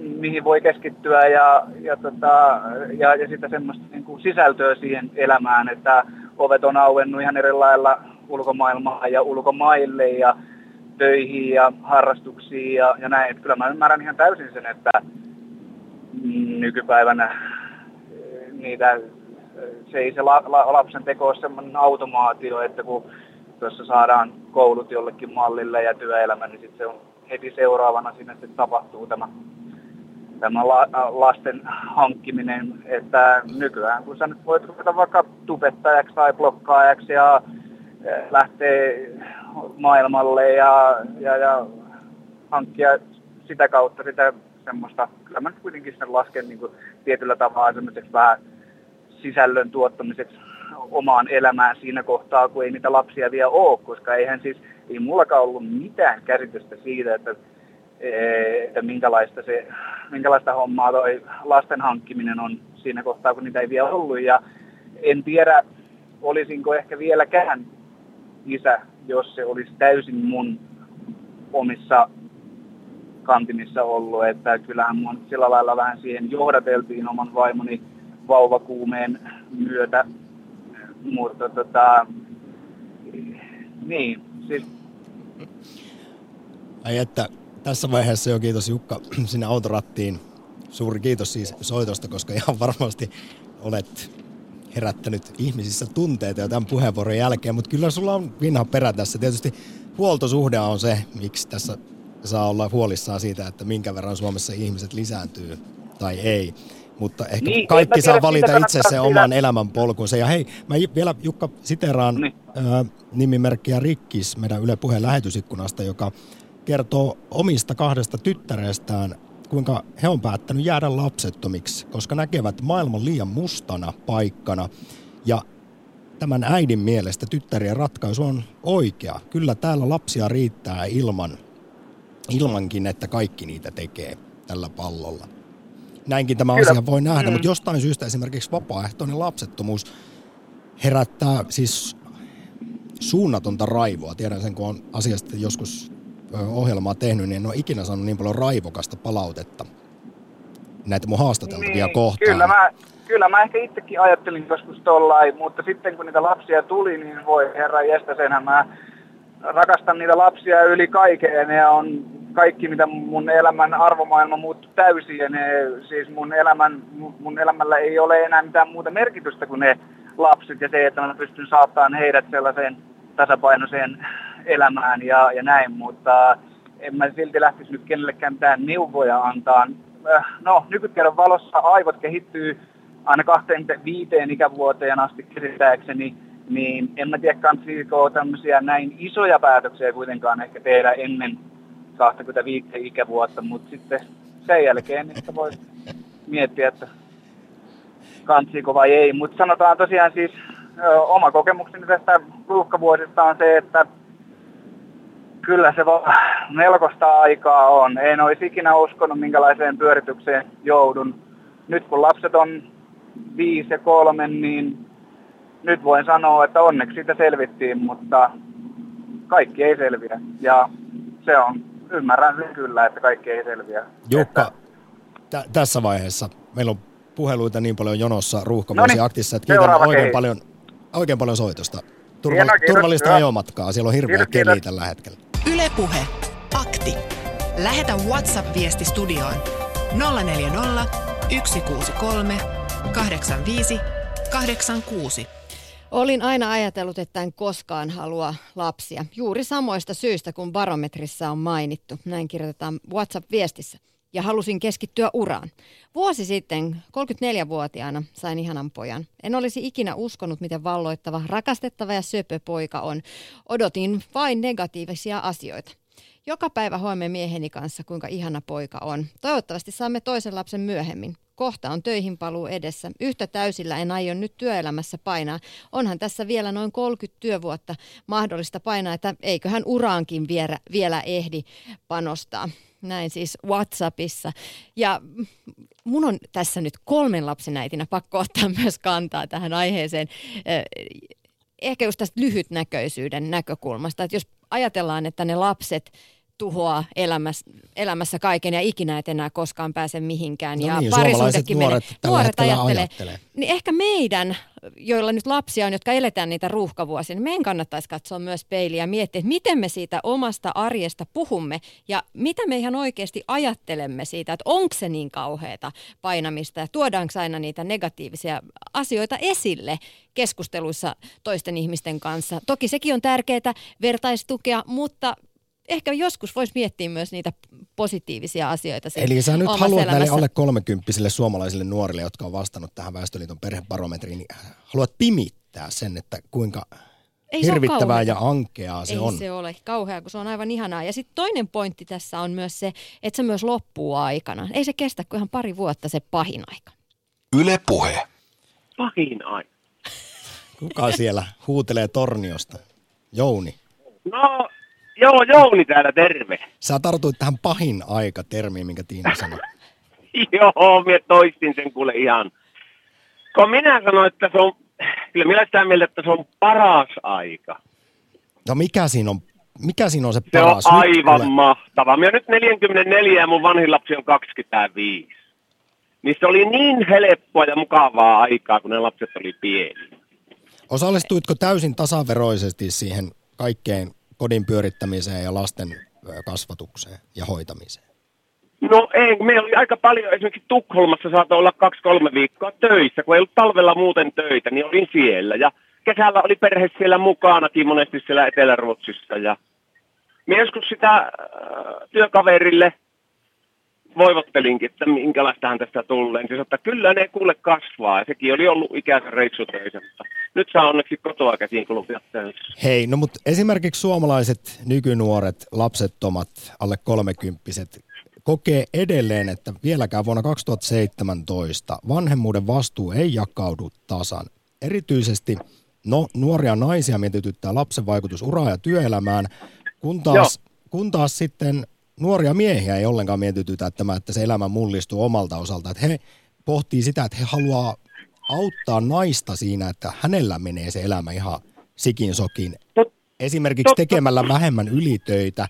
mihin voi keskittyä ja, ja, tota, ja, ja sitä semmoista niin kuin sisältöä siihen elämään, että ovet on auennut ihan eri lailla ulkomaailmaan ja ulkomaille ja töihin ja harrastuksiin ja, ja näin. Että kyllä mä ymmärrän ihan täysin sen, että nykypäivänä niitä, se ei se la, la, lapsen teko ole semmoinen automaatio, että kun tuossa saadaan koulut jollekin mallille ja työelämä, niin sitten se on heti seuraavana sinne sitten tapahtuu tämä, tämä la, lasten hankkiminen, että nykyään kun sä nyt voit ruveta vaikka tubettajaksi tai blokkaajaksi ja lähtee maailmalle ja, ja, ja hankkia sitä kautta sitä semmoista, kyllä mä nyt kuitenkin sen lasken niin kuin tietyllä tavalla semmoiseksi vähän sisällön tuottamiseksi omaan elämään siinä kohtaa, kun ei niitä lapsia vielä ole, koska eihän siis, ei mullakaan ollut mitään käsitystä siitä, että, että minkälaista, se, minkälaista hommaa toi lasten hankkiminen on siinä kohtaa, kun niitä ei vielä ollut. Ja en tiedä, olisinko ehkä vieläkään isä, jos se olisi täysin mun omissa kantimissa ollut, että kyllähän mun sillä lailla vähän siihen johdateltiin oman vaimoni vauvakuumeen myötä, mutta tota, niin, siis Ai että tässä vaiheessa jo kiitos Jukka sinne autorattiin. Suuri kiitos siis soitosta, koska ihan varmasti olet herättänyt ihmisissä tunteita jo tämän puheenvuoron jälkeen, mutta kyllä sulla on vinha perä tässä. Tietysti huoltosuhde on se, miksi tässä saa olla huolissaan siitä, että minkä verran Suomessa ihmiset lisääntyy tai ei. Mutta ehkä Niin, kaikki saa tiedä, valita itse sen oman elämänpolkunsa. Ja hei, mä vielä Jukka siteraan Niin. ää, nimimerkkiä Rikkis meidän Yle Puheen lähetysikkunasta, joka kertoo omista kahdesta tyttärestään, kuinka he on päättänyt jäädä lapsettomiksi, koska näkevät maailman liian mustana paikkana. Ja tämän äidin mielestä tyttärien ratkaisu on oikea. Kyllä täällä lapsia riittää ilman, ilmankin, että kaikki niitä tekee tällä pallolla. Näinkin tämä Kyllä. asia voi nähdä, Mm. mutta jostain syystä esimerkiksi vapaaehtoinen lapsettomuus herättää siis suunnatonta raivoa. Tiedän sen, kun on asiasta joskus ohjelmaa tehnyt, niin en ole ikinä saanut niin paljon raivokasta palautetta näitä mun haastateltavia kohtaan. Kyllä mä, kyllä mä ehkä itsekin ajattelin joskus tollain, mutta sitten kun niitä lapsia tuli, niin voi herra jästä senhän mä rakastan niitä lapsia yli kaiken ja ne on kaikki, mitä mun elämän arvomaailma muuttui täysin ja ne, siis mun, elämän, mun elämällä ei ole enää mitään muuta merkitystä kuin ne lapset ja se, että mä pystyn saattamaan heidät sellaiseen tasapainoiseen elämään ja, ja näin, mutta en mä silti lähtisi nyt kenellekään mitään neuvoja antaa. Äh, No, nykytiedon valossa aivot kehittyy aina 25 ikävuoteen asti käsittääkseni, niin en mä tiedä, kansiiko tämmöisiä näin isoja päätöksiä kuitenkaan ehkä tehdä ennen 25 ikävuotta, mutta sitten sen jälkeen niistä voi miettiä, että kansiiko vai ei. Mutta sanotaan tosiaan siis oma kokemukseni tästä ruuhkavuosista on se, että kyllä se vaan melkoista aikaa on. En olisi ikinä uskonut, minkälaiseen pyöritykseen joudun. Nyt kun lapset on viisi ja kolme, niin nyt voin sanoa, että onneksi siitä selvittiin, mutta kaikki ei selviä. Ja se on, ymmärrän sen kyllä, että kaikki ei selviä. Jukka, tä- tässä vaiheessa meillä on puheluita niin paljon jonossa ruuhkavuosi Noniin, aktissa, että kiitän oikein paljon, oikein paljon soitosta. Turva, kiitos, turvallista hyvä. ajomatkaa, siellä on hirveä Kiitos, keli kiitos. tällä hetkellä. Yle Puhe. Akti. Lähetä WhatsApp-viesti studioon 040 163 85 86. Olin aina ajatellut, että en koskaan halua lapsia. Juuri samoista syistä kuin barometrissa on mainittu. Näin kirjoitetaan WhatsApp-viestissä. Ja halusin keskittyä uraan. Vuosi sitten, 34-vuotiaana, sain ihanan pojan. En olisi ikinä uskonut, miten valloittava, rakastettava ja söpö poika on. Odotin vain negatiivisia asioita. Joka päivä hoimme mieheni kanssa, kuinka ihana poika on. Toivottavasti saamme toisen lapsen myöhemmin. Kohta on töihin paluu edessä. Yhtä täysillä en aio nyt työelämässä painaa. Onhan tässä vielä noin 30 työvuotta mahdollista painaa, että eiköhän uraankin vielä, ehdi panostaa. Näin siis WhatsAppissa. Ja mun on tässä nyt kolmen lapsen äitinä pakko ottaa myös kantaa tähän aiheeseen. Eh, Ehkä just tästä lyhytnäköisyyden näkökulmasta, että jos ajatellaan, että ne lapset tuhoaa elämässä, elämässä kaiken ja ikinä et enää koskaan pääse mihinkään. No ja niin, parisuhdekin nuoret menee. tällä hetkellä ajattelee. Niin ehkä meidän, joilla nyt lapsia on, jotka eletään niitä ruuhkavuosia, niin meidän kannattaisi katsoa myös peiliä ja miettiä, että miten me siitä omasta arjesta puhumme ja mitä me ihan oikeasti ajattelemme siitä, että onko se niin kauheata painamista ja tuodaanko aina niitä negatiivisia asioita esille keskusteluissa toisten ihmisten kanssa. Toki sekin on tärkeää vertaistukea, mutta ehkä joskus voisi miettiä myös niitä positiivisia asioita. siinä Eli sä nyt haluat näille elämässä. alle 30 suomalaisille nuorille, jotka on vastannut tähän Väestöliiton perhebarometriin, niin haluat pimittää sen, että kuinka Ei se hirvittävää ja kauheata. ankeaa se Ei on. se ole kauhea, kun se on aivan ihanaa. Ja sitten toinen pointti tässä on myös se, että se myös loppuu aikana. Ei se kestä kuin ihan pari vuotta se pahin aika. Yle Puhe. Pahin aika. Kuka siellä huutelee torniosta? Jouni. No, joo, Jouni täällä, terve. Sä tartuit tähän pahin aika termiin, minkä Tiina sanoi. Joo, minä toistin sen kuule ihan. Kun minä sanoin, että se on, kyllä minä sitä mieltä, että se on paras aika. No mikä siinä on, mikä siinä on se Se on paras? Nyt aivan kuule- mahtava. Minä nyt 44 ja mun vanhin lapsi on 25. Niin se oli niin helppoa ja mukavaa aikaa, kun ne lapset oli pieni. Osallistuitko täysin tasaveroisesti siihen kaikkeen kodin pyörittämiseen ja lasten kasvatukseen ja hoitamiseen? No ei, kun meillä oli aika paljon, esimerkiksi Tukholmassa saattoi olla kaksi-kolme viikkoa töissä, kun ei ollut talvella muuten töitä, niin olin siellä. Ja kesällä oli perhe siellä mukanakin monesti siellä Etelä-Ruotsissa. Ja joskus sitä äh, työkaverille voivottelinkin, että minkälaistahan tästä tulee. Siis, että kyllä ne kuule kasvaa. Ja sekin oli ollut ikäisen reissutöisen, mutta nyt saa onneksi kotoa käsiin kulkea töissä. Hei, no mutta esimerkiksi suomalaiset nykynuoret, lapsettomat, alle kolmekymppiset, kokee edelleen, että vieläkään vuonna 2017 vanhemmuuden vastuu ei jakaudu tasan. Erityisesti no, nuoria naisia mietityttää lapsen vaikutus uraan ja työelämään, kun taas, kun taas sitten nuoria miehiä ei ollenkaan mietitytä tämä, että se elämä mullistuu omalta osalta. Että he pohtii sitä, että he haluaa auttaa naista siinä, että hänellä menee se elämä ihan sikin sokin. Esimerkiksi tekemällä vähemmän ylitöitä,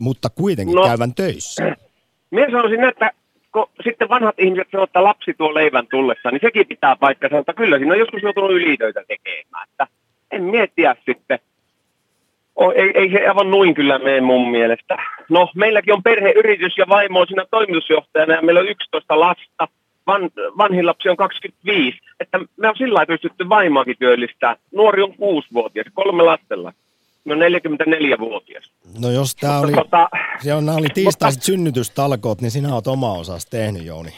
mutta kuitenkin No. käyvän töissä. Minä sanoisin, että kun sitten vanhat ihmiset sanoo, että lapsi tuo leivän tullessa, niin sekin pitää paikkansa, mutta kyllä siinä on joskus joutunut ylitöitä tekemään. Että en miettiä sitten. O, ei, ei se aivan noin kyllä mene mun mielestä. No, meilläkin on perheyritys ja vaimo on siinä toimitusjohtajana ja meillä on 11 lasta. Van, vanhin lapsi on 25. Että me on sillä lailla pystytty vaimoakin työllistää. Nuori on 6-vuotias, kolme lastella. On 44-vuotias. No jos tämä oli, Tota, se on, oli tiistaiset synnytystalkoot, niin sinä olet oma osas tehnyt, Jouni.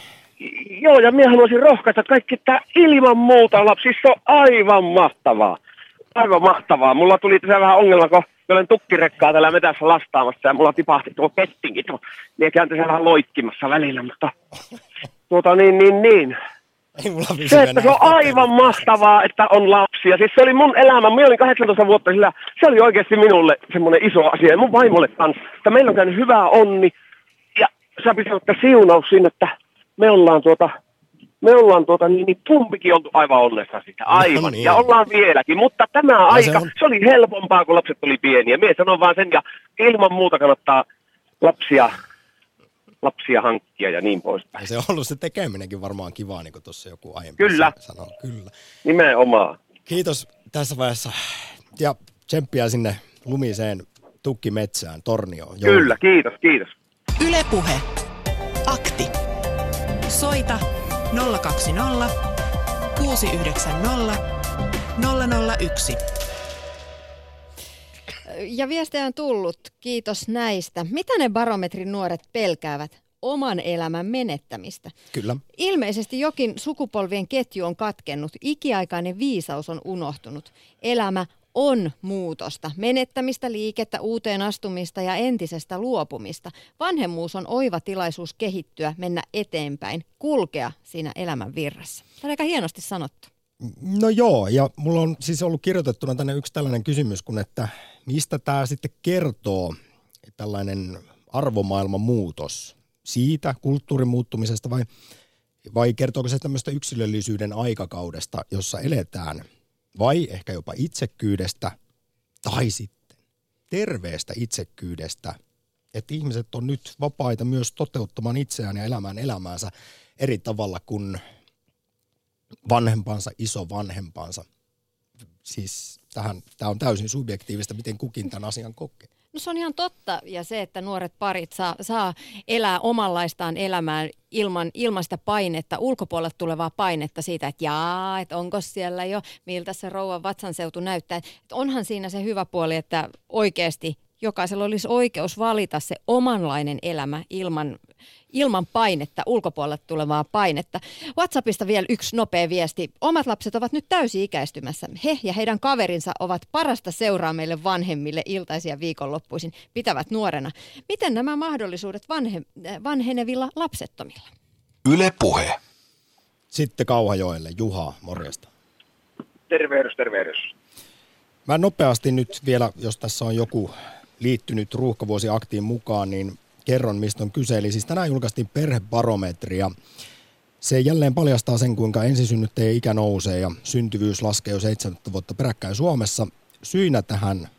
Joo, ja minä haluaisin rohkaista kaikki, että ilman muuta lapsissa on aivan mahtavaa. Aivan mahtavaa. Mulla tuli tässä vähän ongelma, kun mä olen tukkirekkaa täällä metässä lastaamassa ja mulla tipahti tuo kettinkin. Tuo. Minä käyn tässä vähän loikkimassa välillä, mutta tuota niin, niin, niin. Ei mulla Se, että se on aivan mahtavaa, että on lapsia. Siis se oli mun elämä. Minä olin 18 vuotta sillä. Se oli oikeasti minulle semmoinen iso asia. Ja mun vaimolle kanssa. Että meillä on käynyt hyvä onni. Ja sä pitää ottaa siunaus sinne, että me ollaan tuota, me ollaan tuota, niin, niin pumpikin oltu aivan onnessa siitä. Aivan. No niin. Ja ollaan vieläkin. Mutta tämä se aika, on- se oli helpompaa, kun lapset oli pieniä. Mie sanon vaan sen. Ja ilman muuta kannattaa lapsia, lapsia hankkia ja niin poispäin. Ja se on ollut se tekeminenkin varmaan kivaa, niin kuin tuossa joku aiemmin Kyllä. sanoi. Kyllä. Nimenomaan. Kiitos tässä vaiheessa ja tsemppiä sinne lumiseen tukkimetsään, tornioon. Jouni. Kyllä, kiitos, kiitos. Ylepuhe. Akti. Soita 020 690 001. Ja viestejä on tullut, kiitos näistä. Mitä ne barometrin nuoret pelkäävät? Oman elämän menettämistä. Kyllä. Ilmeisesti jokin sukupolvien ketju on katkennut, ikiaikainen viisaus on unohtunut. Elämä on muutosta, menettämistä, liikettä, uuteen astumista ja entisestä luopumista. Vanhemmuus on oiva tilaisuus kehittyä, mennä eteenpäin, kulkea siinä elämän virrassa. Tämä on aika hienosti sanottu. No joo, ja mulla on siis ollut kirjoitettuna tänne yksi tällainen kysymys, kun että mistä tämä sitten kertoo, tällainen arvomaailman muutos siitä kulttuurin muuttumisesta vai, vai kertooko se tämmöistä yksilöllisyyden aikakaudesta, jossa eletään, vai ehkä jopa itsekkyydestä tai sitten terveestä itsekkyydestä, että ihmiset on nyt vapaita myös toteuttamaan itseään ja elämään elämäänsä eri tavalla kuin vanhempansa, isovanhempansa. Siis tähän, tämä on täysin subjektiivista, miten kukin tämän asian kokee. No se on ihan totta ja se, että nuoret parit saa, saa elää omanlaistaan elämää ilman, ilman sitä painetta, ulkopuolelta tulevaa painetta siitä, että jaa, että onko siellä jo, miltä se rouvan vatsanseutu näyttää. Että onhan siinä se hyvä puoli, että oikeasti jokaisella olisi oikeus valita se omanlainen elämä ilman, ilman painetta, ulkopuolelta tulevaa painetta. WhatsAppista vielä yksi nopea viesti. Omat lapset ovat nyt täysi-ikäistymässä. He ja heidän kaverinsa ovat parasta seuraa meille vanhemmille iltaisia viikonloppuisin, pitävät nuorena. Miten nämä mahdollisuudet vanhe, vanhenevilla lapsettomilla? Yle Puhe. Sitten Kauhajoelle, Juha, morjesta. Tervehdys, tervehdys. Mä nopeasti nyt vielä, jos tässä on joku liittynyt ruuhkavuosiaktiin mukaan, niin kerron, mistä on kyse. Eli siis tänään julkaistiin perhebarometri ja se jälleen paljastaa sen, kuinka ensisynnyttäjien ikä nousee ja syntyvyys laskee jo seitsemättä vuotta peräkkäin Suomessa. Syynä tähän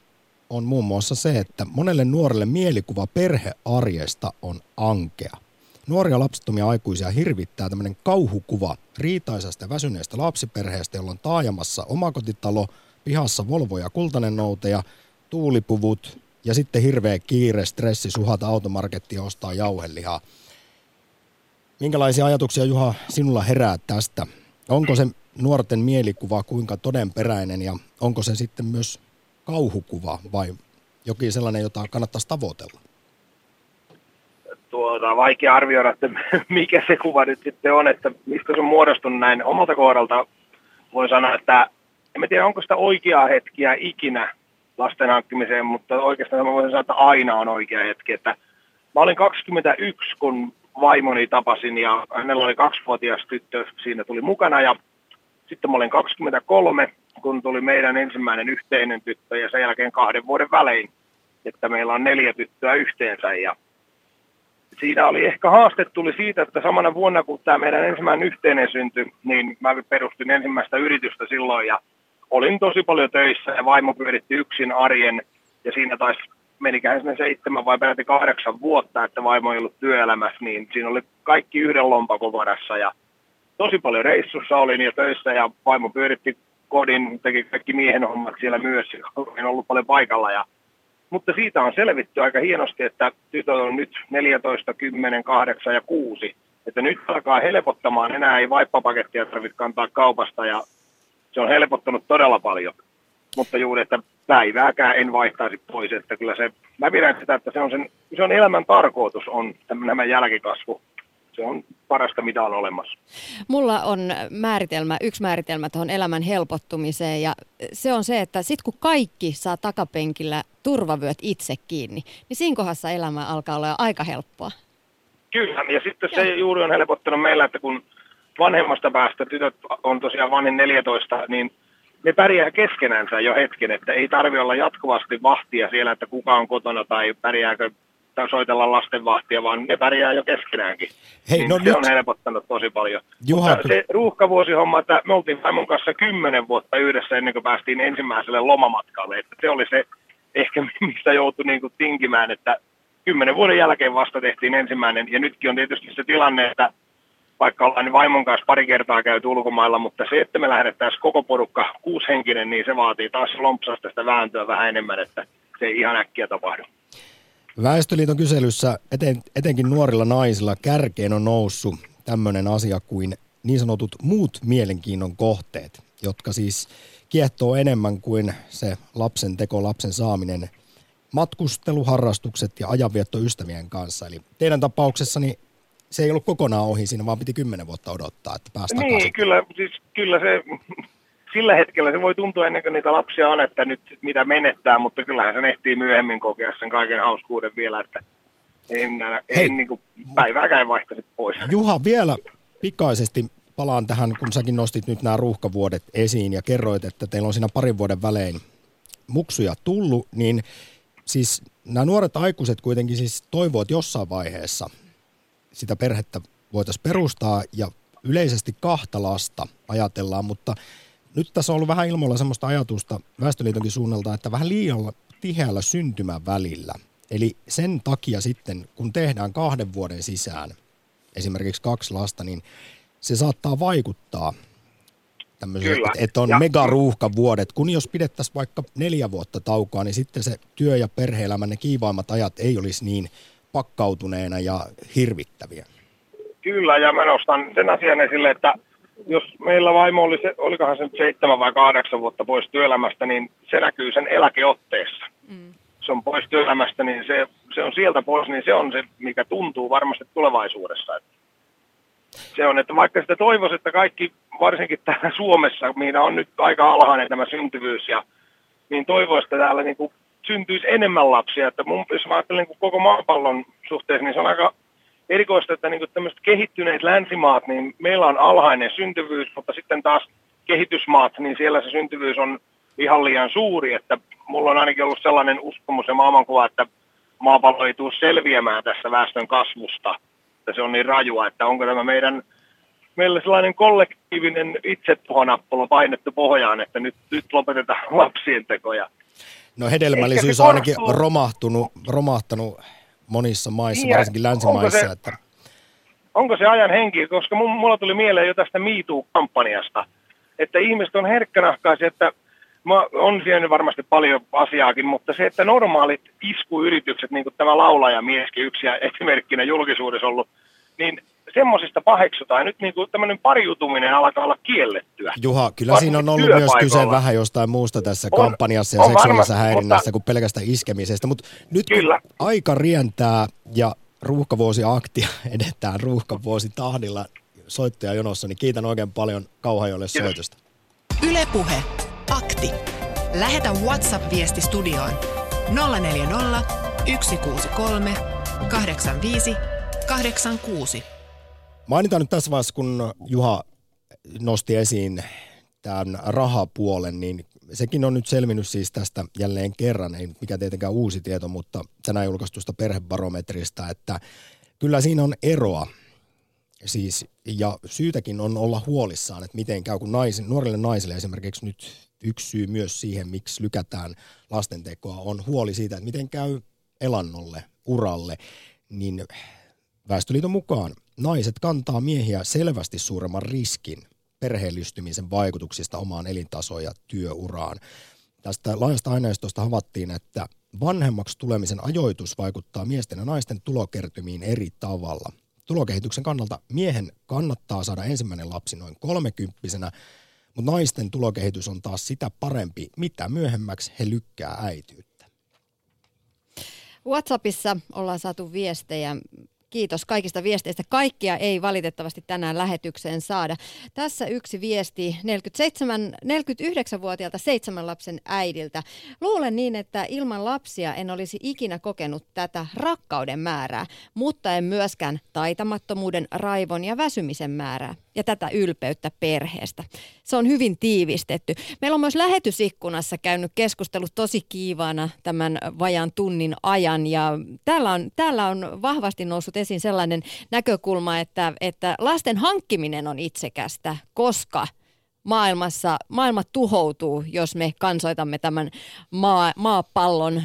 on muun muassa se, että monelle nuorelle mielikuva perhearjesta on ankea. Nuoria lapsettomia aikuisia hirvittää tämmöinen kauhukuva riitaisesta ja väsyneestä lapsiperheestä, jolla on taajamassa omakotitalo, pihassa Volvo ja kultainen nouteja, tuulipuvut ja sitten hirveä kiire, stressi suhata automarkettiin ja ostaa jauhelihaa. Minkälaisia ajatuksia Juha sinulla herää tästä? Onko se nuorten mielikuva kuinka todenperäinen ja onko se sitten myös kauhukuva vai jokin sellainen, jota kannattaisi tavoitella? tuota, vaikea arvioida, että mikä se kuva nyt sitten on, että mistä se on muodostunut näin. Omalta kohdalta voin sanoa, että en tiedä onko sitä oikeaa hetkiä ikinä lasten hankkimiseen, mutta oikeastaan mä voisin sanoa, että aina on oikea hetki. Että mä olin 21, kun vaimoni tapasin ja hänellä oli kaksivuotias tyttö, siinä tuli mukana ja sitten mä olin 23, kun tuli meidän ensimmäinen yhteinen tyttö ja sen jälkeen kahden vuoden välein, että meillä on neljä tyttöä yhteensä ja siinä oli ehkä haaste tuli siitä, että samana vuonna kun tämä meidän ensimmäinen yhteinen syntyi, niin mä perustin ensimmäistä yritystä silloin ja olin tosi paljon töissä ja vaimo pyöritti yksin arjen ja siinä taisi meniköhän sinne seitsemän vai peräti kahdeksan vuotta, että vaimo ei ollut työelämässä, niin siinä oli kaikki yhden lompakon varassa ja tosi paljon reissussa olin ja töissä ja vaimo pyöritti kodin, teki kaikki miehen hommat siellä myös, olin ollut paljon paikalla ja mutta siitä on selvitty aika hienosti, että tytöt on nyt 14, 10, 8 ja 6. Että nyt alkaa helpottamaan, enää ei vaippapakettia tarvitse kantaa kaupasta ja se on helpottanut todella paljon. Mutta juuri, että päivääkään en vaihtaisi pois, että kyllä se, mä pidän sitä, että se on, sen, se on elämän tarkoitus, on nämä jälkikasvu. Se on parasta, mitä on olemassa. Mulla on määritelmä, yksi määritelmä tuohon elämän helpottumiseen ja se on se, että sit kun kaikki saa takapenkillä turvavyöt itse kiinni, niin siinä kohdassa elämä alkaa olla aika helppoa. Kyllä, ja sitten se juuri on helpottanut meillä, että kun vanhemmasta päästä tytöt on tosiaan vanhin 14, niin ne pärjää keskenänsä jo hetken, että ei tarvi olla jatkuvasti vahtia siellä, että kuka on kotona tai pärjääkö tai soitella lastenvahtia, vaan ne pärjää jo keskenäänkin. Hei, niin no se nyt... on helpottanut tosi paljon. Juha... Mutta se ruuhkavuosihomma, että me oltiin vaimon kanssa kymmenen vuotta yhdessä ennen kuin päästiin ensimmäiselle lomamatkalle. Että se oli se ehkä, mistä joutui niin kuin tinkimään, että kymmenen vuoden jälkeen vasta tehtiin ensimmäinen. Ja nytkin on tietysti se tilanne, että vaikka ollaan vaimon kanssa pari kertaa käyty ulkomailla, mutta se, että me lähdettäisiin koko porukka kuushenkinen, niin se vaatii taas lompsasta sitä vääntöä vähän enemmän, että se ei ihan äkkiä tapahdu. Väestöliiton kyselyssä eten, etenkin nuorilla naisilla kärkeen on noussut tämmöinen asia kuin niin sanotut muut mielenkiinnon kohteet, jotka siis kiehtoo enemmän kuin se lapsen teko, lapsen saaminen, matkusteluharrastukset ja ajanvietto ystävien kanssa. Eli teidän tapauksessani se ei ollut kokonaan ohi siinä, vaan piti kymmenen vuotta odottaa, että päästä Niin, takaisin. kyllä, siis, kyllä se sillä hetkellä se voi tuntua ennen kuin niitä lapsia on, että nyt mitä menettää, mutta kyllähän se ehtii myöhemmin kokea sen kaiken hauskuuden vielä, että en, en niin kuin päivääkään vaihtaisi pois. Juha, vielä pikaisesti palaan tähän, kun säkin nostit nyt nämä ruuhkavuodet esiin ja kerroit, että teillä on siinä parin vuoden välein muksuja tullut, niin siis nämä nuoret aikuiset kuitenkin siis toivovat jossain vaiheessa sitä perhettä voitaisiin perustaa ja yleisesti kahta lasta ajatellaan, mutta nyt tässä on ollut vähän ilmoilla semmoista ajatusta Väestöliitonkin suunnalta, että vähän liialla tiheällä syntymän välillä. Eli sen takia sitten, kun tehdään kahden vuoden sisään esimerkiksi kaksi lasta, niin se saattaa vaikuttaa tämmöiseen, että, että on megaruuhkavuodet. Kun jos pidettäisiin vaikka neljä vuotta taukoa, niin sitten se työ- ja perhe-elämän ne kiivaimmat ajat ei olisi niin pakkautuneena ja hirvittäviä. Kyllä, ja mä nostan sen asian esille, että jos meillä vaimo oli se, olikohan se nyt seitsemän vai kahdeksan vuotta pois työelämästä, niin se näkyy sen eläkeotteessa. Mm. Se on pois työelämästä, niin se, se on sieltä pois, niin se on se, mikä tuntuu varmasti tulevaisuudessa. Se on, että vaikka sitä toivoisi, että kaikki, varsinkin täällä Suomessa, mihin on nyt aika alhainen tämä syntyvyys, ja, niin toivoisi, että täällä niin kuin syntyisi enemmän lapsia. Että mun, jos mä ajattelen niin koko maapallon suhteessa, niin se on aika erikoista, että niin tämmöiset kehittyneet länsimaat, niin meillä on alhainen syntyvyys, mutta sitten taas kehitysmaat, niin siellä se syntyvyys on ihan liian suuri, että mulla on ainakin ollut sellainen uskomus ja maailmankuva, että maapallo ei tule selviämään tässä väestön kasvusta, että se on niin rajua, että onko tämä meidän meillä sellainen kollektiivinen itsetuhonappula painettu pohjaan, että nyt, nyt lopetetaan lapsien tekoja. No hedelmällisyys on ainakin romahtunut, romahtanut monissa maissa, niin, varsinkin länsimaissa. Onko se, että... onko se ajan henki, koska mulla tuli mieleen jo tästä MeToo-kampanjasta, että ihmiset on herkkänahkaisia, että mä, on siellä varmasti paljon asiaakin, mutta se, että normaalit iskuyritykset, niin kuin tämä laulajamieskin yksi ja esimerkkinä julkisuudessa ollut, niin semmoisista paheksutaan. Nyt niin kuin tämmöinen pariutuminen alkaa olla kiellettyä. Juha, kyllä siinä on ollut myös kyse vähän jostain muusta tässä on, kampanjassa ja seksuaalisessa häirinnässä mutta, kuin pelkästä iskemisestä. Mutta nyt kyllä. aika rientää ja ruuhkavuosi aktia edetään ruuhkavuosi tahdilla soittaja jonossa, niin kiitän oikein paljon Kauhajoille soitosta. Ylepuhe akti. Lähetä WhatsApp-viesti studioon 040 163 85 86. Mainitaan nyt tässä vaiheessa, kun Juha nosti esiin tämän rahapuolen, niin sekin on nyt selvinnyt siis tästä jälleen kerran, ei mikä tietenkään uusi tieto, mutta tänään julkaistusta perhebarometrista, että kyllä siinä on eroa. Siis, ja syytäkin on olla huolissaan, että miten käy, kun naisin, nuorille naisille esimerkiksi nyt yksi syy myös siihen, miksi lykätään lastentekoa, on huoli siitä, että miten käy elannolle, uralle, niin Väestöliiton mukaan naiset kantaa miehiä selvästi suuremman riskin perheellistymisen vaikutuksista omaan elintasoon ja työuraan. Tästä laajasta aineistosta havaittiin, että vanhemmaksi tulemisen ajoitus vaikuttaa miesten ja naisten tulokertymiin eri tavalla. Tulokehityksen kannalta miehen kannattaa saada ensimmäinen lapsi noin kolmekymppisenä, mutta naisten tulokehitys on taas sitä parempi, mitä myöhemmäksi he lykkää äityyttä. WhatsAppissa ollaan saatu viestejä Kiitos kaikista viesteistä. Kaikkia ei valitettavasti tänään lähetykseen saada. Tässä yksi viesti 47, 49-vuotiaalta seitsemän lapsen äidiltä. Luulen niin, että ilman lapsia en olisi ikinä kokenut tätä rakkauden määrää, mutta en myöskään taitamattomuuden, raivon ja väsymisen määrää ja tätä ylpeyttä perheestä. Se on hyvin tiivistetty. Meillä on myös lähetysikkunassa käynyt keskustelut tosi kiivaana tämän vajan tunnin ajan ja täällä on, täällä on vahvasti noussut esiin sellainen näkökulma, että, että lasten hankkiminen on itsekästä, koska maailmassa, maailma tuhoutuu, jos me kansoitamme tämän maa, maapallon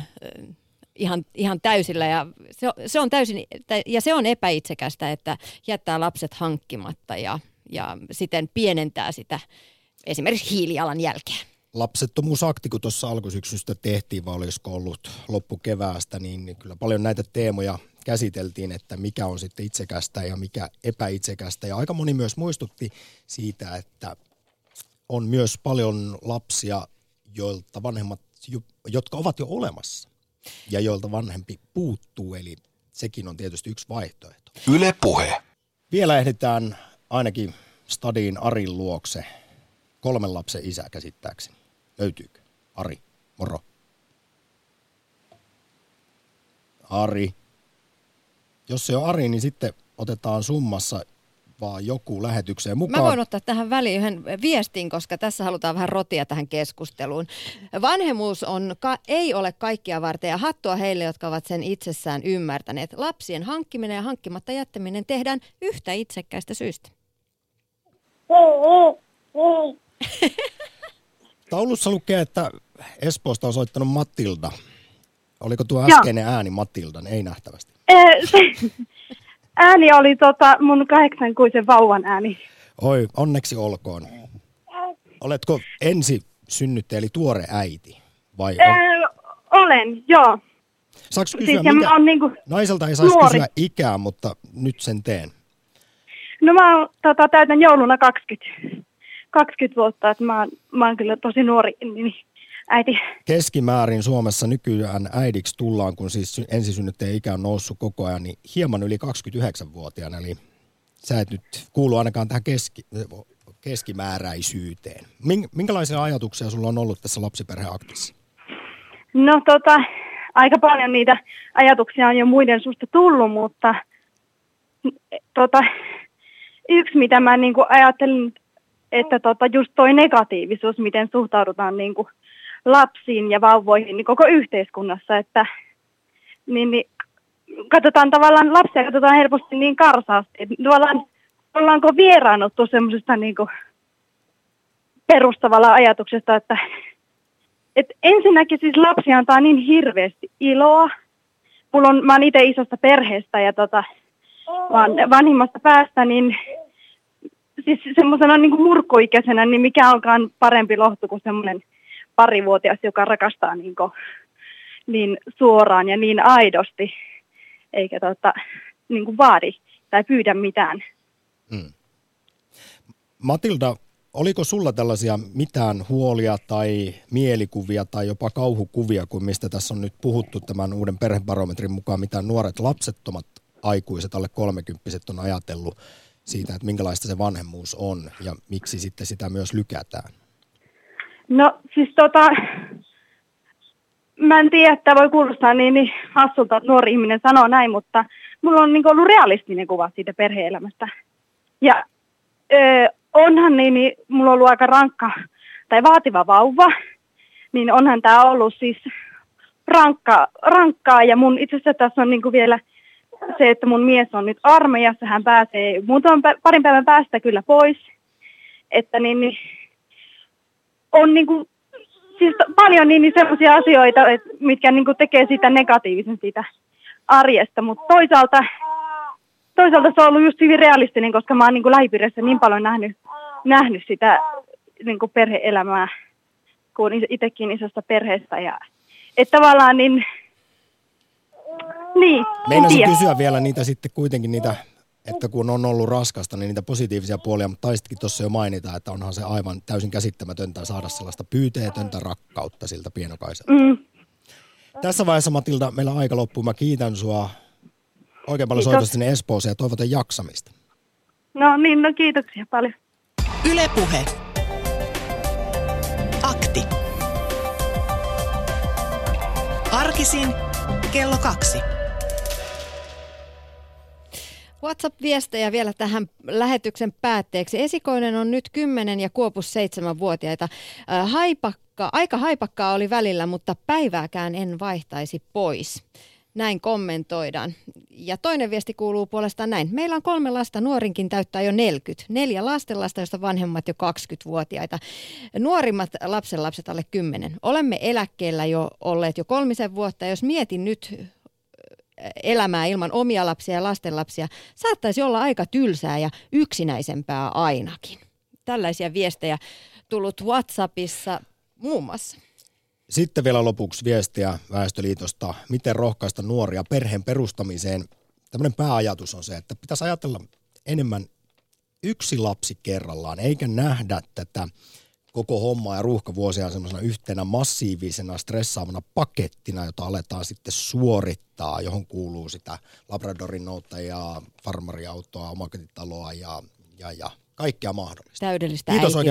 ihan, ihan täysillä ja se, se on täysin, ja se on epäitsekästä, että jättää lapset hankkimatta ja, ja siten pienentää sitä esimerkiksi hiilijalan jälkeen. Lapsettomuusakti, kun tuossa alkusyksystä tehtiin, vai olisiko ollut loppukeväästä, niin kyllä paljon näitä teemoja käsiteltiin, että mikä on sitten itsekästä ja mikä epäitsekästä. Ja aika moni myös muistutti siitä, että on myös paljon lapsia, joilta vanhemmat, jotka ovat jo olemassa ja joilta vanhempi puuttuu, eli sekin on tietysti yksi vaihtoehto. Yle puhe. Vielä ehditään ainakin Stadiin Arin luokse. Kolmen lapsen isä käsittääkseni. Löytyykö? Ari, moro. Ari. Jos se on Ari, niin sitten otetaan summassa vaan joku lähetykseen mukaan. Mä voin ottaa tähän väliin yhden viestin, koska tässä halutaan vähän rotia tähän keskusteluun. Vanhemmuus on, ka- ei ole kaikkia varten ja hattua heille, jotka ovat sen itsessään ymmärtäneet. Lapsien hankkiminen ja hankkimatta jättäminen tehdään yhtä itsekkäistä syystä. Taulussa lukee, että Espoosta on soittanut Matilda. Oliko tuo äskeinen Joo. ääni Matildan? Ei nähtävästi. ääni oli tota mun kahdeksankuisen vauvan ääni. Oi, onneksi olkoon. Oletko ensi synnyttäjä, eli tuore äiti? Vai on... Öö, olen, joo. Saanko kysyä, siis mitä? Niinku Naiselta ei saisi nuori. kysyä ikää, mutta nyt sen teen. No mä tota, täytän jouluna 20, 20 vuotta, että mä, mä oon kyllä tosi nuori niin äiti. Keskimäärin Suomessa nykyään äidiksi tullaan, kun siis ensisynnyttäjän ikä on noussut koko ajan, niin hieman yli 29-vuotiaana, eli sä et nyt kuulu ainakaan tähän keski, keskimääräisyyteen. Minkälaisia ajatuksia sulla on ollut tässä lapsiperheaktissa? No tota, aika paljon niitä ajatuksia on jo muiden susta tullut, mutta tota, yksi mitä mä niin ajattelin, että tota, just toi negatiivisuus, miten suhtaudutaan niin kuin lapsiin ja vauvoihin niin koko yhteiskunnassa, että niin, niin, katsotaan tavallaan, lapsia katsotaan helposti niin karsaasti, että tavallaan ollaanko vieraannuttu semmoisesta niin perustavalla ajatuksesta, että et ensinnäkin siis lapsi antaa niin hirveästi iloa. Mulla on, mä oon itse isosta perheestä ja tota, vaan vanhimmasta päästä, niin siis semmoisena niin murkkuikäisenä, niin mikä onkaan parempi lohtu kuin semmoinen parivuotias, joka rakastaa niin, kuin, niin suoraan ja niin aidosti, eikä tota, niin kuin vaadi tai pyydä mitään. Hmm. Matilda, oliko sulla tällaisia mitään huolia tai mielikuvia tai jopa kauhukuvia, kuin mistä tässä on nyt puhuttu tämän uuden perhebarometrin mukaan, mitä nuoret lapsettomat aikuiset, alle kolmekymppiset on ajatellut siitä, että minkälaista se vanhemmuus on ja miksi sitten sitä myös lykätään? No siis tota, mä en tiedä, että voi kuulostaa niin, niin hassulta, että nuori ihminen sanoo näin, mutta mulla on niin ollut realistinen kuva siitä perheelämästä. Ja ö, onhan niin, niin, mulla on ollut aika rankka tai vaativa vauva, niin onhan tämä ollut siis rankka, rankkaa ja mun itse asiassa tässä on niin vielä se, että mun mies on nyt armeijassa, hän pääsee muutaman parin päivän päästä kyllä pois, että niin, niin on niin kuin, siis paljon niin, niin sellaisia asioita, että, mitkä niin kuin tekee sitä negatiivisen siitä arjesta, mutta toisaalta, toisaalta se on ollut just hyvin realistinen, koska mä oon niin lähipiirissä niin paljon nähnyt, nähnyt sitä niin kuin perhe-elämää, kun itsekin isosta perheestä. Ja että tavallaan niin, niin, Meinasin kysyä vielä niitä sitten kuitenkin niitä, että kun on ollut raskasta, niin niitä positiivisia puolia, mutta taisitkin tuossa jo mainita, että onhan se aivan täysin käsittämätöntä saada sellaista pyyteetöntä rakkautta siltä pienokaiselta. Mm. Tässä vaiheessa Matilda, meillä aika loppuu. Mä kiitän sua oikein paljon Kiitos. soitosta sinne Espooseen ja toivotan jaksamista. No niin, no kiitoksia paljon. Ylepuhe. Akti. Arkisin kello kaksi. WhatsApp-viestejä vielä tähän lähetyksen päätteeksi. Esikoinen on nyt 10 ja Kuopus 7-vuotiaita. Äh, Haipakka, aika haipakkaa oli välillä, mutta päivääkään en vaihtaisi pois. Näin kommentoidaan. Ja toinen viesti kuuluu puolestaan näin. Meillä on kolme lasta, nuorinkin täyttää jo 40. Neljä lastenlasta, joista vanhemmat jo 20-vuotiaita. Nuorimmat lapsenlapset alle 10. Olemme eläkkeellä jo olleet jo kolmisen vuotta. Jos mietin nyt elämää ilman omia lapsia ja lastenlapsia, saattaisi olla aika tylsää ja yksinäisempää ainakin. Tällaisia viestejä tullut WhatsAppissa muun muassa. Sitten vielä lopuksi viestiä Väestöliitosta, miten rohkaista nuoria perheen perustamiseen. Tämmöinen pääajatus on se, että pitäisi ajatella enemmän yksi lapsi kerrallaan, eikä nähdä tätä koko hommaa ja ruuhkavuosia semmoisena yhtenä massiivisena stressaavana pakettina, jota aletaan sitten suorittaa, johon kuuluu sitä Labradorin nouttajaa, farmariautoa, omakotitaloa ja, ja, ja kaikkea mahdollista. Täydellistä Kiitos äitiyttä. oikein